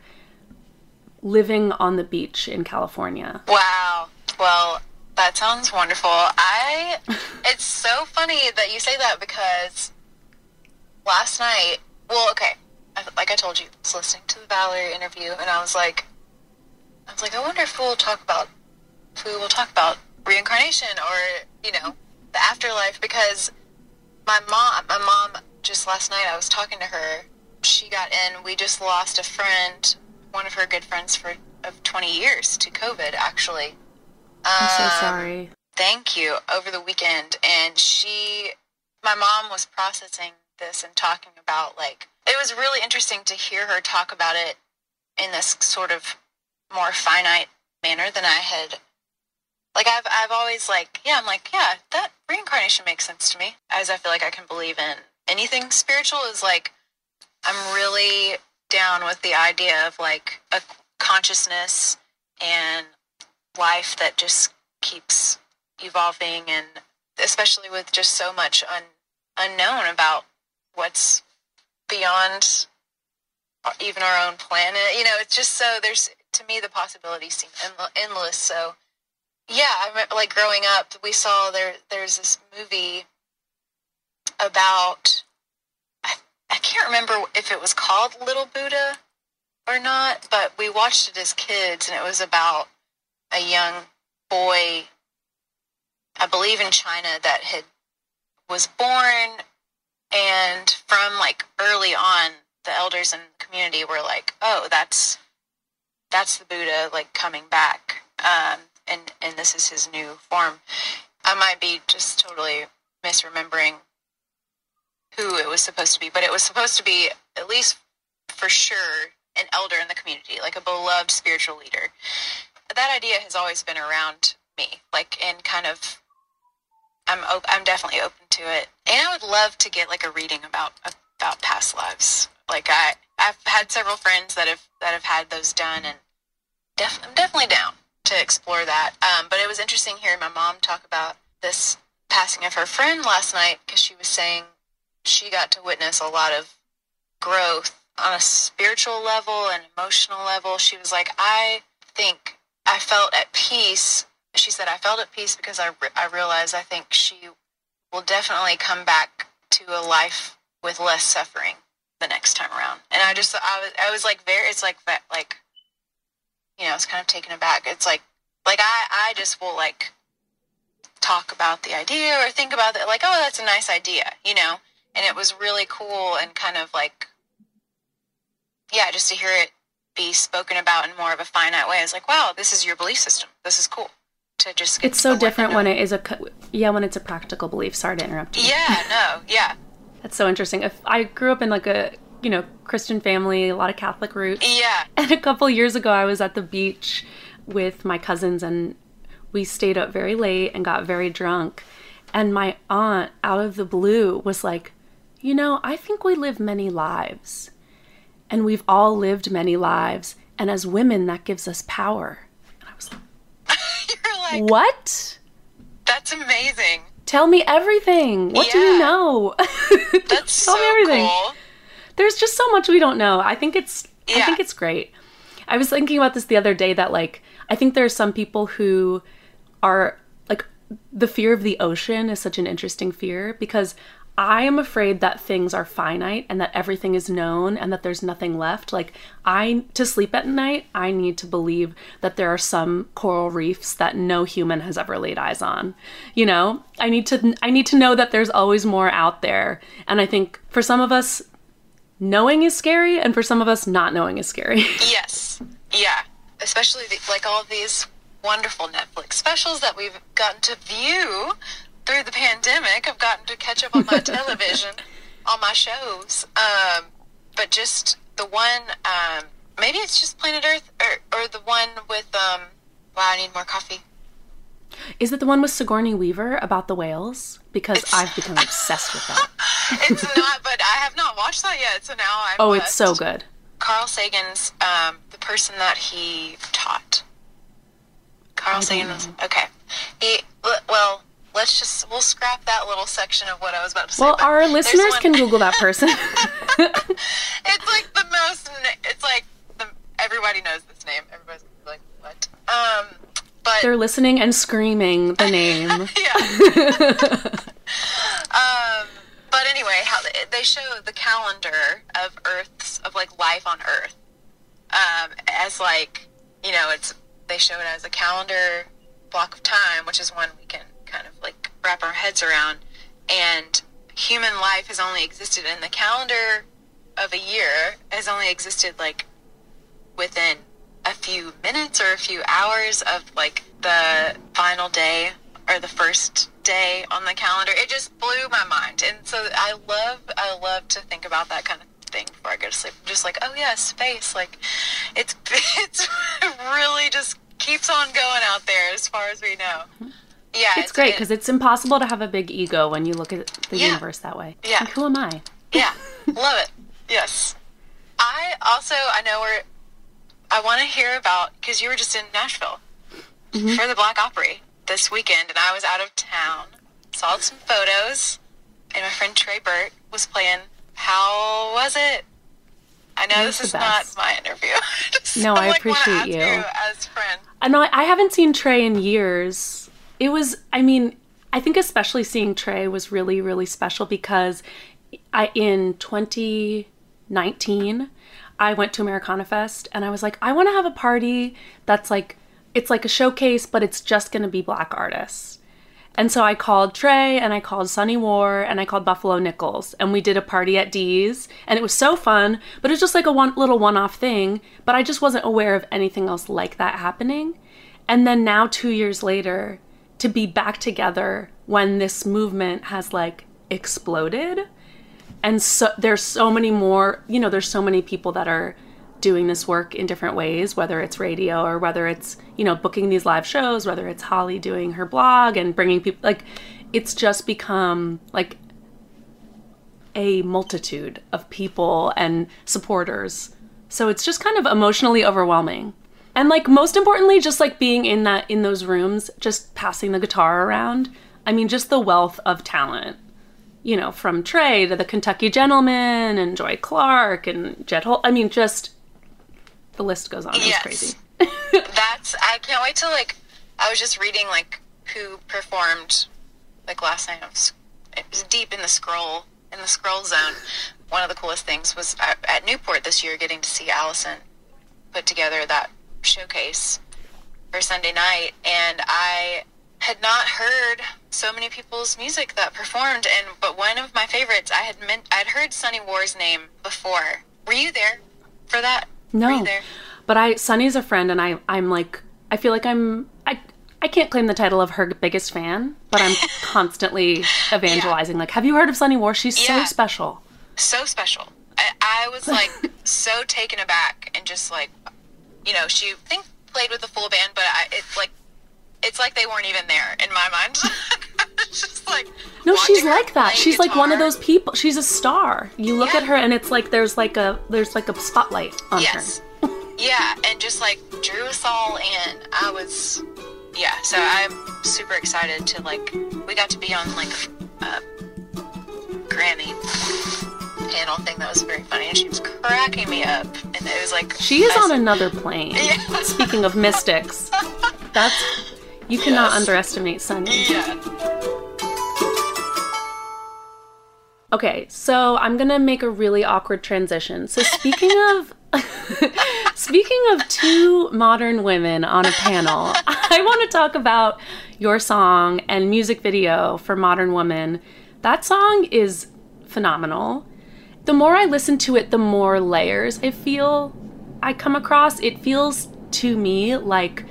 living on the beach in California. Wow. Well, that sounds wonderful. I it's so funny that you say that because last night, well, okay, I, like I told you, I was listening to the Valerie interview and I was like I was like I wonder if we'll talk about if we will talk about reincarnation or, you know, the afterlife because my mom, my mom just last night I was talking to her. She got in. We just lost a friend, one of her good friends for of 20 years to COVID actually. I'm so Um, sorry. Thank you. Over the weekend, and she, my mom was processing this and talking about like it was really interesting to hear her talk about it in this sort of more finite manner than I had. Like I've I've always like yeah I'm like yeah that reincarnation makes sense to me as I feel like I can believe in anything spiritual is like I'm really down with the idea of like a consciousness and life that just keeps evolving and especially with just so much un- unknown about what's beyond even our own planet you know it's just so there's to me the possibilities seem endless. So yeah i remember like growing up we saw there there's this movie about I, I can't remember if it was called little buddha or not but we watched it as kids and it was about a young boy I believe in China that had was born and from like early on the elders in the community were like, "Oh, that's that's the Buddha like coming back." Um and and this is his new form. I might be just totally misremembering who it was supposed to be, but it was supposed to be at least for sure an elder in the community, like a beloved spiritual leader that idea has always been around me like in kind of i'm op- i'm definitely open to it and i would love to get like a reading about about past lives like i i've had several friends that have that have had those done and def- i'm definitely down to explore that um, but it was interesting hearing my mom talk about this passing of her friend last night because she was saying she got to witness a lot of growth on a spiritual level and emotional level. She was like, I think I felt at peace. She said, I felt at peace because I, re- I realized I think she will definitely come back to a life with less suffering the next time around. And I just, I was, I was like, very, it's like that, like, you know, it's kind of taken aback. It's like, like I, I just will like talk about the idea or think about it like, oh, that's a nice idea, you know? And it was really cool and kind of like, yeah, just to hear it be spoken about in more of a finite way. I was like, wow, this is your belief system. This is cool. To just get It's so different when it is a yeah when it's a practical belief. Sorry to interrupt you. Yeah, no, yeah, That's so interesting. If I grew up in like a you know Christian family, a lot of Catholic roots. yeah. And a couple years ago, I was at the beach with my cousins, and we stayed up very late and got very drunk. And my aunt, out of the blue, was like, You know, I think we live many lives. And we've all lived many lives. And as women, that gives us power. And I was like, You're like, What? that's amazing. Tell me everything. What do you know? That's Tell so me everything. cool. there's just so much we don't know. I think it's I think it's great. I was thinking about this the other day that like I think there are some people who are like the fear of the ocean is such an interesting fear because I am afraid that things are finite and that everything is known and that there's nothing left. Like I to sleep at night, I need to believe that there are some coral reefs that no human has ever laid eyes on. You know? I need to I need to know that there's always more out there. And I think for some of us knowing is scary and for some of us not knowing is scary. Yes. Yeah. Especially the, like all these wonderful Netflix specials that we've gotten to view through the pandemic. I've gotten to catch up on my television, on my shows. Um, but just the one, um, maybe it's just Planet Earth or, or the one with, um, wow, I need more coffee. Is it the one with Sigourney Weaver about the whales? Because I've become obsessed with that. It's not, but I have not watched that yet. So now I Oh, it's so good. Carl Sagan's um, the person that he taught. Carl Sagan was okay. He well, let's just we'll scrap that little section of what I was about to say. Well, our listeners one- can Google that person. It's like the most. It's like the, everybody knows this name. Everybody's like what? Um, but They're listening and screaming the name. yeah. um, but anyway, how they, they show the calendar of Earth's of like life on Earth um, as like you know it's they show it as a calendar block of time, which is one we can kind of like wrap our heads around. And human life has only existed in the calendar of a year has only existed like within a few minutes or a few hours of like the final day or the first day on the calendar. It just blew my mind. And so I love I love to think about that kind of thing before I go to sleep. I'm just like, oh yeah, space. Like it's it's really just keeps on going out there as far as we know. Hmm. Yeah, It's great because it's impossible to have a big ego when you look at the Yeah. universe that way. Yeah. Like, who am I? Yeah, love it. Yes. I also I know we're. I want to hear about because you were just in Nashville mm-hmm. for the Black Opry this weekend, and I was out of town. Saw some photos, and my friend Tré Burt was playing. How was it? I know this is not my interview. No, I like, appreciate ask you. as friend. I know I haven't seen Trey in years. It was, I mean, I think especially seeing Tré was really, really special because I in 2019 I went to Americana Fest and I was like, I want to have a party that's like it's like a showcase, but it's just going to be black artists. And so I called Tré and I called Sunny War and I called Buffalo Nichols and we did a party at Dee's and it was so fun, but it was just like a one little one-off thing, but I just wasn't aware of anything else like that happening. And then now 2 years later to be back together when this movement has like exploded and so there's so many more, you know, there's so many people that are doing this work in different ways, whether it's radio or whether it's, you know, booking these live shows, whether it's Holly doing her blog and bringing people like it's just become like a multitude of people and supporters. So it's just kind of emotionally overwhelming. And like most importantly, just like being in that in those rooms, just passing the guitar around. I mean, just the wealth of talent. you know, from Tré to the Kentucky Gentlemen and Joy Clark and Jet Hol. I mean, just the list goes on. It's Yes. crazy. That's I can't wait to like. I was just reading like who performed like last night. I was, it was deep in the scroll in the scroll zone. One of the coolest things was at, at Newport this year, getting to see Allison put together that showcase for Sunday night, and I had not heard so many people's music that performed. And but one of my favorites, I had meant I'd heard Sunny War's name before. Were you there for that? Were No, but I Sunny's a friend, and I I'm like I feel like I'm I I can't claim the title of her biggest fan, but I'm constantly evangelizing. Like, have you heard of Sunny War? She's so special. so special. I, I was like so taken aback and just like, you know, she I think played with the full band, but I, it's like, it's like they weren't even there in my mind. Just like No, she's like that. She's like one of those people. She's a star. You look Yeah. at her, and it's like there's like a there's like a spotlight on Yes. her. yeah, and just like drew us all in. I was, yeah. So I'm super excited to like, we got to be on like a Grammy panel thing that was very funny, and she was cracking me up, and it was like She is on another plane. Yeah. Speaking of mystics, that's you cannot Yes. underestimate Sunny. Yeah. Okay, so I'm gonna make a really awkward transition. So speaking of speaking of two modern women on a panel, I want to talk about your song and music video for Modern Woman. That song is phenomenal. The more I listen to it, the more layers I feel I come across. It feels to me like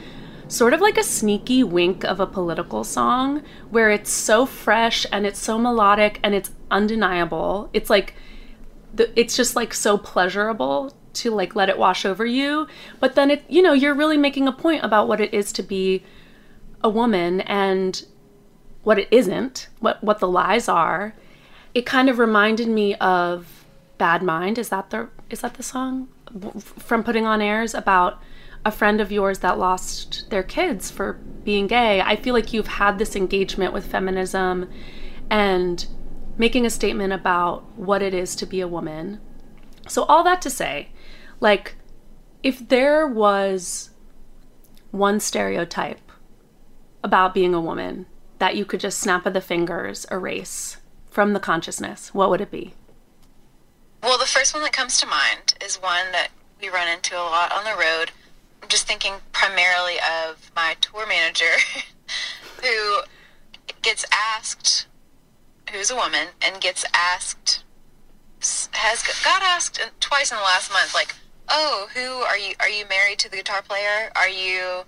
sort of like a sneaky wink of a political song where it's so fresh and it's so melodic and it's undeniable. It's like the, it's just like so pleasurable to like let it wash over you, but then it you know, you're really making a point about what it is to be a woman and what it isn't, what what the lies are. It kind of reminded me of Bad Mind. Is that the is that the song from Putting on Airs about a friend of yours that lost their kids for being gay? I feel like you've had this engagement with feminism and making a statement about what it is to be a woman. So all that to say, like if there was one stereotype about being a woman that you could just snap of the fingers erase from the consciousness, what would it be? Well, the first one that comes to mind is one that we run into a lot on the road. I'm just thinking primarily of my tour manager who gets asked, who's a woman, and gets asked, has got asked twice in the last month, like, oh, who are you? Are you married to the guitar player? Are you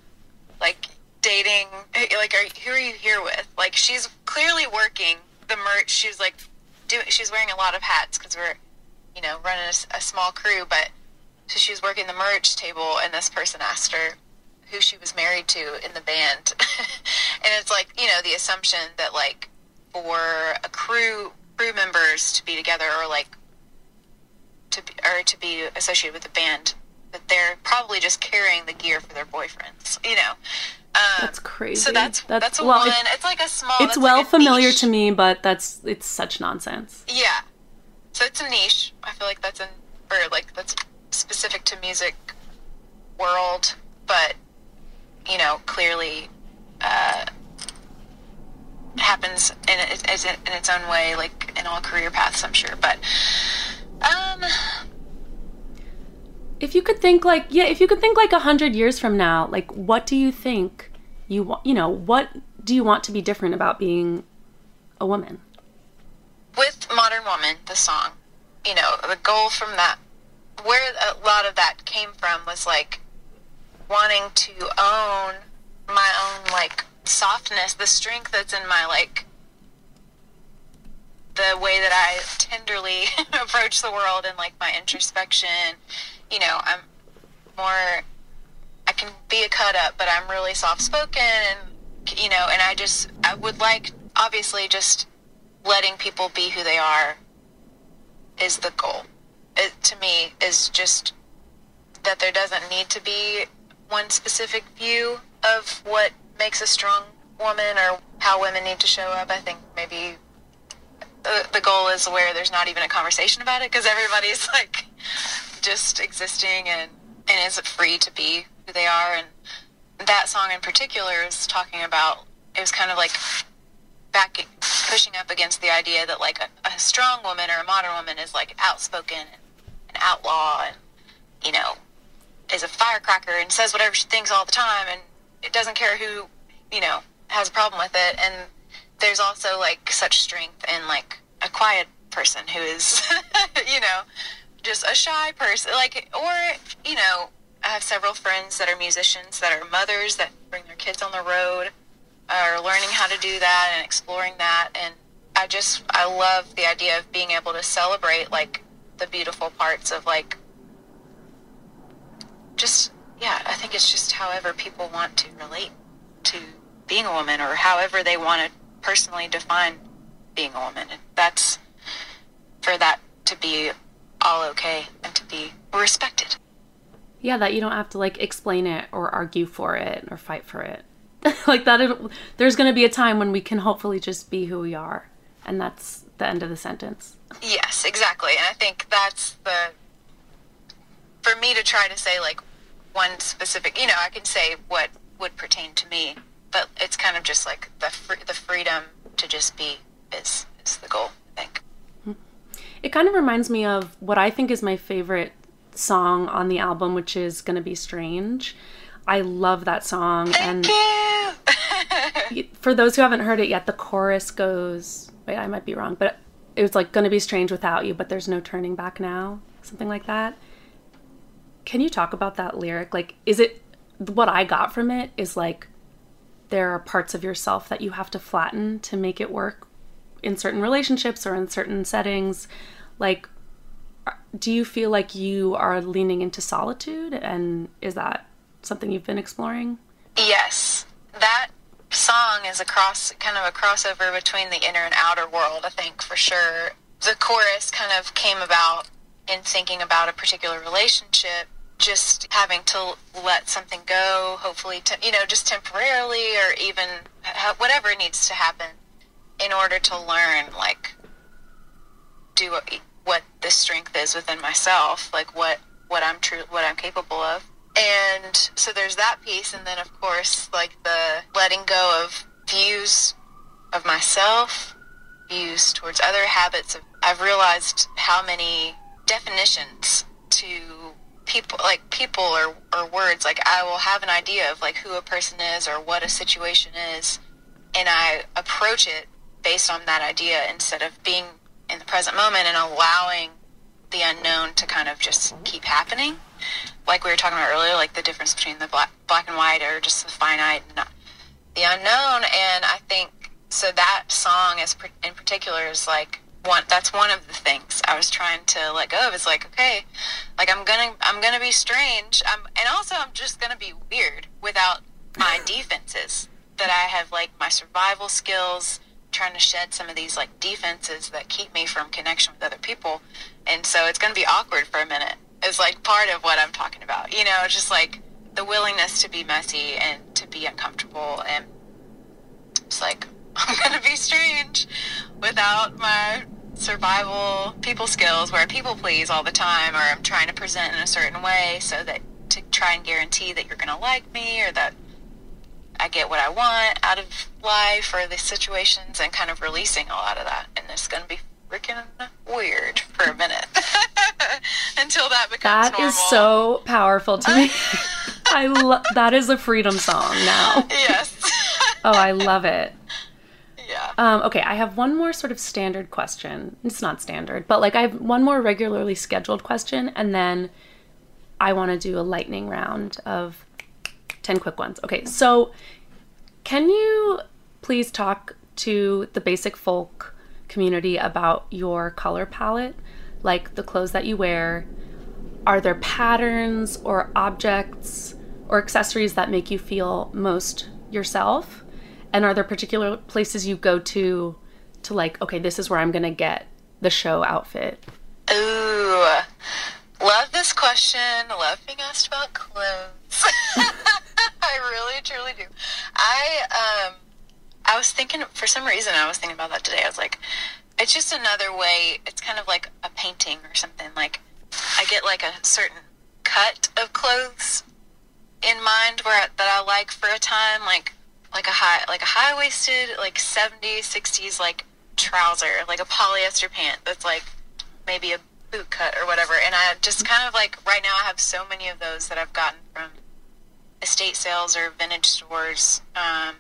like dating? Like, are who are you here with? Like, she's clearly working the merch. She's like doing. She's wearing a lot of hats because we're, you know, running a small crew. But so she was working the merch table, and this person asked her who she was married to in the band, and it's like you know the assumption that like for a crew crew members to be together or like to be, or to be associated with the band that they're probably just carrying the gear for their boyfriends you know um, That's crazy. so that's That's- that's, a well, one it- it's like a small it's well like familiar niche. to me, but that's it's such nonsense. yeah so it's a niche i feel like that's an or like that's specific to music world but you know clearly uh happens in, in its own way like in all career paths i'm sure but um If you could think like yeah, if you could think like a hundred years from now, like what do you think you want? You know, what do you want to be different about being a woman? With Modern Woman, the song, you know, the goal from that, where a lot of that came from was like wanting to own my own like softness, the strength that's in my like the way that I tenderly approach the world and like my introspection. You know, I'm more I can be a cut up, but I'm really soft spoken and you know, and I just I would like obviously just letting people be who they are is the goal. It to me is just that there doesn't need to be one specific view of what makes a strong woman or how women need to show up. I think maybe the, the goal is where there's not even a conversation about it because everybody's like just existing and and is free to be who they are and that song in particular is talking about it was kind of like back pushing up against the idea that like a, a strong woman or a modern woman is like outspoken and an outlaw and you know is a firecracker and says whatever she thinks all the time and it doesn't care who you know has a problem with it. And there's also like such strength in like a quiet person who is you know just a shy person. Like or you know i have several friends that are musicians that are mothers that bring their kids on the road are learning how to do that and exploring that. And i just i love the idea of being able to celebrate like the beautiful parts of like just yeah i think it's just however people want to relate to being a woman or however they want to personally define being a woman. And that's for that to be all okay and to be respected. Yeah, that you don't have to like explain it or argue for it or fight for it. like that there's going to be a time when we can hopefully just be who we are and that's the end of the sentence. Yes, exactly. And I think that's the for me to try to say like one specific, you know, I can say what would pertain to me, but it's kind of just like the fr- the freedom to just be is is the goal. I think. Mm-hmm. It kind of reminds me of what I think is my favorite song on the album which is going to be Strange. I love that song and Thank you. for those who haven't heard it yet, the chorus goes. Wait, I might be wrong, but it was like "Gonna be strange without you," but there's no turning back now, something like that. Can you talk about that lyric? Like, is it what I got from it? Is like there are parts of yourself that you have to flatten to make it work in certain relationships or in certain settings. Like, do you feel like you are leaning into solitude, and is that something you've been exploring? Yes, that song is a cross, kind of a crossover between the inner and outer world. I think for sure. The chorus kind of came about in thinking about a particular relationship, just having to let something go, hopefully, to, you know, just temporarily, or even whatever needs to happen in order to learn, like, do what, what the strength is within myself, like what what I'm true, what I'm capable of. And so there's that piece, and then of course, like the letting go of views of myself, views towards other habits. Of, I've realized how many definitions to people, like people or, or words. Like I will have an idea of like who a person is or what a situation is, and I approach it based on that idea instead of being in the present moment and allowing the unknown to kind of just keep happening. Like we were talking about earlier, like the difference between the black, black and white or just the finite and the unknown. And I think so that song is in particular is like one. That's one of the things I was trying to let go of. It's like okay, like I'm gonna I'm gonna be strange. I'm and also I'm just gonna be weird without my defenses that I have like my survival skills trying to shed some of these like defenses that keep me from connection with other people and so it's going to be awkward for a minute is like part of what i'm talking about you know just like the willingness to be messy and to be uncomfortable and it's like i'm to be strange without my survival people skills where I people please all the time or i'm trying to present in a certain way so that to try and guarantee that you're to like me or that I get what I want out of life or the situations and kind of releasing a lot of that. And it's to be freaking weird for a minute until that becomes That normal. is so powerful to me. I love that is a freedom song now. Yes. Oh, I love it. yeah. Um, okay, I have one more sort of standard question. It's not standard, but like I have one more regularly scheduled question, and then I want to do a lightning round of 10 quick ones. Okay, so can you please talk to the basic folk community about your color palette? Like the clothes that you wear? Are there patterns or objects or accessories that make you feel most yourself? And are there particular places you go to to like, okay, this is where I'm gonna get the show outfit? Ooh. Love this question. Love being asked about clothes. I really, truly do. I um I was thinking for some reason I was thinking about that today. I was like, it's just another way. It's kind of like a painting or something. Like I get like a certain cut of clothes in mind where that I like for a time, like like a high like a high waisted like 70s 60s like trouser, like a polyester pant that's like maybe a boot cut or whatever. And I just kind of like right now I have so many of those that I've gotten from estate sales or vintage stores um,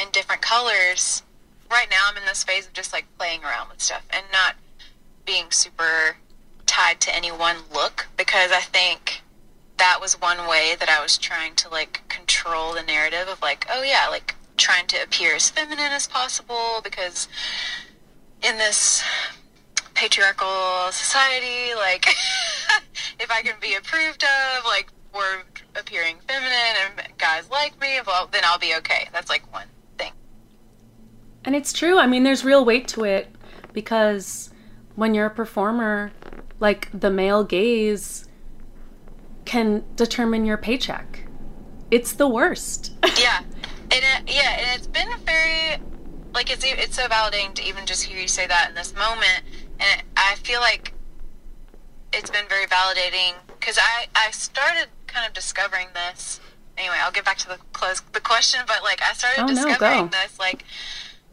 in different colors. Right now I'm in this phase of just like playing around with stuff and not being super tied to any one look because I think that was one way that I was trying to like control the narrative of like, oh yeah, like trying to appear as feminine as possible because in this patriarchal society, like if I can be approved of, like for appearing feminine and guys like me, well then I'll be okay. That's like one. And it's true. I mean, there's real weight to it because when you're a performer, like the male gaze can determine your paycheck. It's the worst. yeah, and it, yeah, and it's been very like it's it's so validating to even just hear you say that in this moment, and I feel like it's been very validating because I I started kind of discovering this. Anyway, I'll get back to the close the question, but like I started Oh, discovering go. this like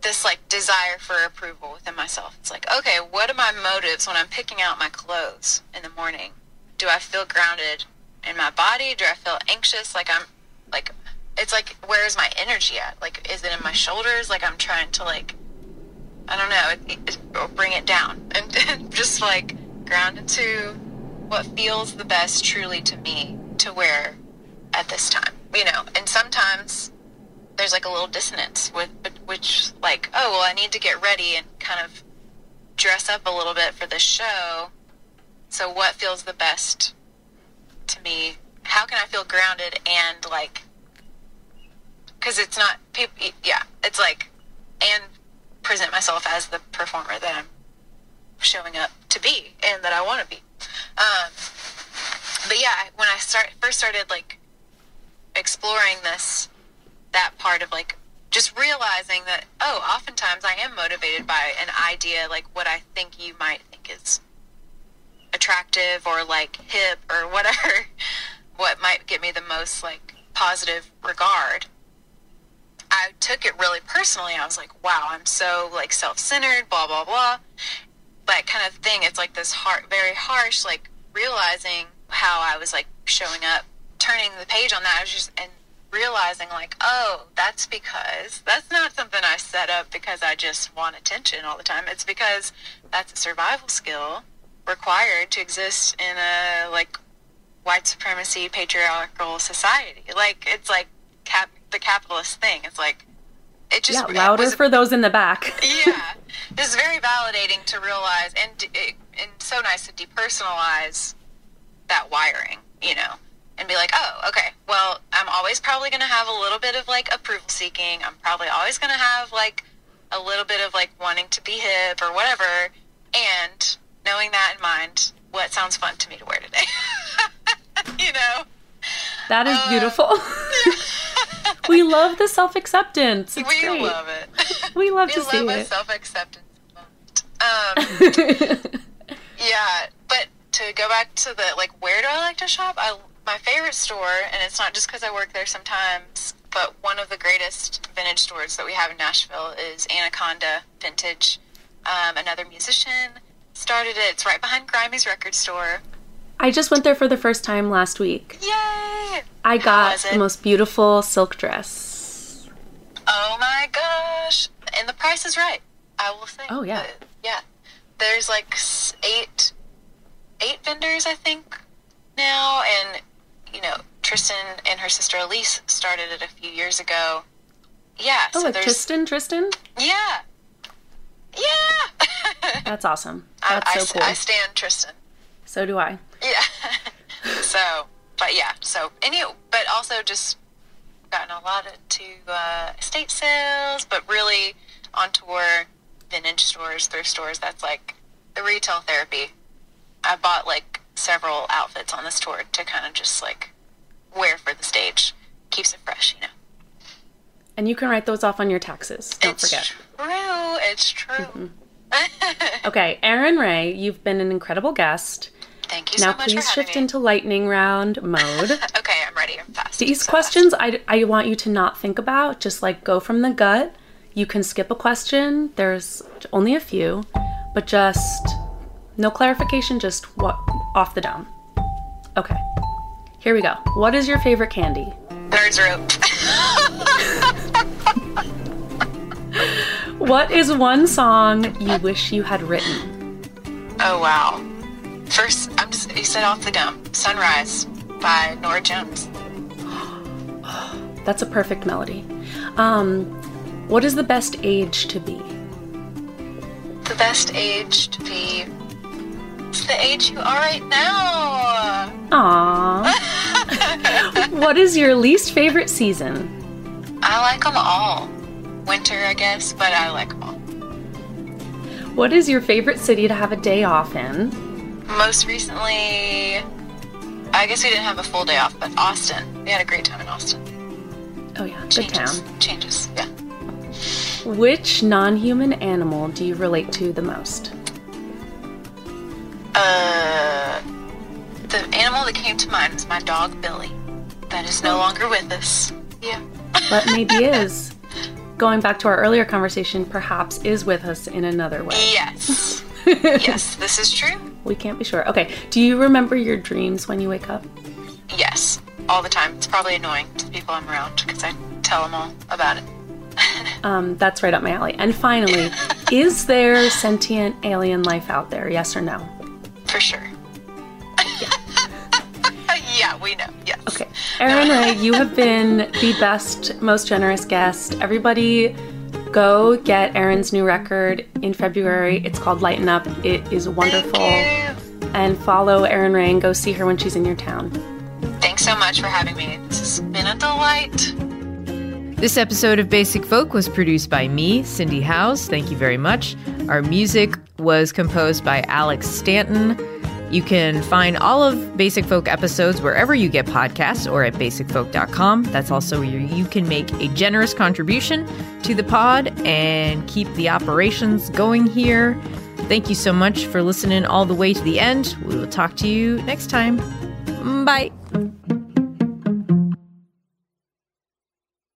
this like desire for approval within myself. It's like, okay, what are my motives when I'm picking out my clothes in the morning? Do I feel grounded in my body? Do I feel anxious? Like I'm like it's like where is my energy at? Like is it in my shoulders? Like I'm trying to like I don't know, it, it, bring it down and, and just like ground into what feels the best truly to me to wear at this time. You know, and sometimes there's like a little dissonance with which like oh well I need to get ready and kind of dress up a little bit for this show. So what feels the best to me? How can I feel grounded and like because it's not yeah it's like and present myself as the performer that I'm showing up to be and that I want to be. Um, but yeah, when I start first started like exploring this that part of like just realizing that oh oftentimes i am motivated by an idea like what i think you might think is attractive or like hip or whatever what might get me the most like positive regard. I took it really personally. I was like wow i'm so like self-centered blah blah blah. That kind of thing it's like this hard very harsh like realizing how i was like showing up turning the page on that. I was just and realizing like oh that's because that's not something i set up because i just want attention all the time. It's because that's a survival skill required to exist in a like white supremacy patriarchal society. Like it's like cap- the capitalist thing. It's like it just yeah, louder was- for those in the back. yeah, this is very validating to realize, and and so nice to depersonalize that wiring, you know, and be like, oh, okay, well, I'm always probably going to have a little bit of like approval seeking. I'm probably always going to have like a little bit of like wanting to be hip or whatever, and knowing that in mind, what sounds fun to me to wear today, you know. That is Uh, beautiful. we love the self acceptance. We great. love it. We love we to love see a it. self acceptance. Um, Yeah, but to go back to the like, where do I like to shop? I my favorite store, and it's not just because I work there sometimes, but one of the greatest vintage stores that we have in Nashville is Anaconda Vintage. Um, another musician started it. It's right behind Grimey's record store. I just went there for the first time last week. Yay! I got the most beautiful silk dress. Oh my gosh! And the price is right. I will say. Oh, yeah. Yeah. There's like eight, eight vendors, I think, now, and you know, Tristan and her sister Elise started it a few years ago. Yeah. Oh, so with Tristan, Tristan? yeah, yeah. That's awesome. I, That's I, so cool. I stand Tristan. so do I. Yeah. so, but yeah. So any, but also just gotten a lot of, to uh, estate sales, but really on tour, vintage stores, thrift stores. That's like the retail therapy. I bought like several outfits on this tour to kind of just like wear for the stage. Keeps it fresh, you know. And you can write those off on your taxes. Don't forget. it's forget. true. It's true. Mm-hmm. Okay, Erin Rae, you've been an incredible guest. Thank you now so much please for having shift me. into lightning round mode. okay, I'm ready. I'm fast. These So questions I, I want you to not think about. Just like go from the gut. You can skip a question. There's only a few, but just no clarification, just what off the dome. Okay. Here we go. What is your favorite candy? Nerds rope. What is one song you wish you had written? oh wow. First, I'm just. You said off the dome. Sunrise by Norah Jones. That's a perfect melody. Um, what is the best age to be? The best age to be. It's the age you are right now. Aww. what is your least favorite season? I like them all. Winter, I guess, but I like them all. What is your favorite city to have a day off in? Most recently, I guess we didn't have a full day off, but Austin. We had a great time in Austin. Oh yeah, good town. Changes. Yeah. Which non-human animal do you relate to the most? Uh, the animal that came to mind was my dog Billy. That is no longer with us. Yeah. But maybe is. Going back to our earlier conversation, perhaps is with us in another way. Yes. yes, this is true. We can't be sure. Okay, do you remember your dreams when you wake up? Yes, all the time. It's probably annoying to the people I'm around because I tell them all about it. Um, that's right up my alley. And finally, is there sentient alien life out there? Yes or no? For sure. yeah, we know. Yes. Okay. Erin Rae, you have been the best, most generous guest. Everybody go get Erin's new record in February. It's called Lighten Up. It is wonderful. And follow Erin Rae and go see her when she's in your town. Thanks so much for having me. This has been a delight. This episode of Basic Folk was produced by me, Cindy Howes. Thank you very much. Our music was composed by Alex Stanton. You can find all of Basic Folk episodes wherever you get podcasts or at basicfolk.com. That's also where you can make a generous contribution to the pod and keep the operations going here. Thank you so much for listening all the way to the end. We will talk to you next time. Bye.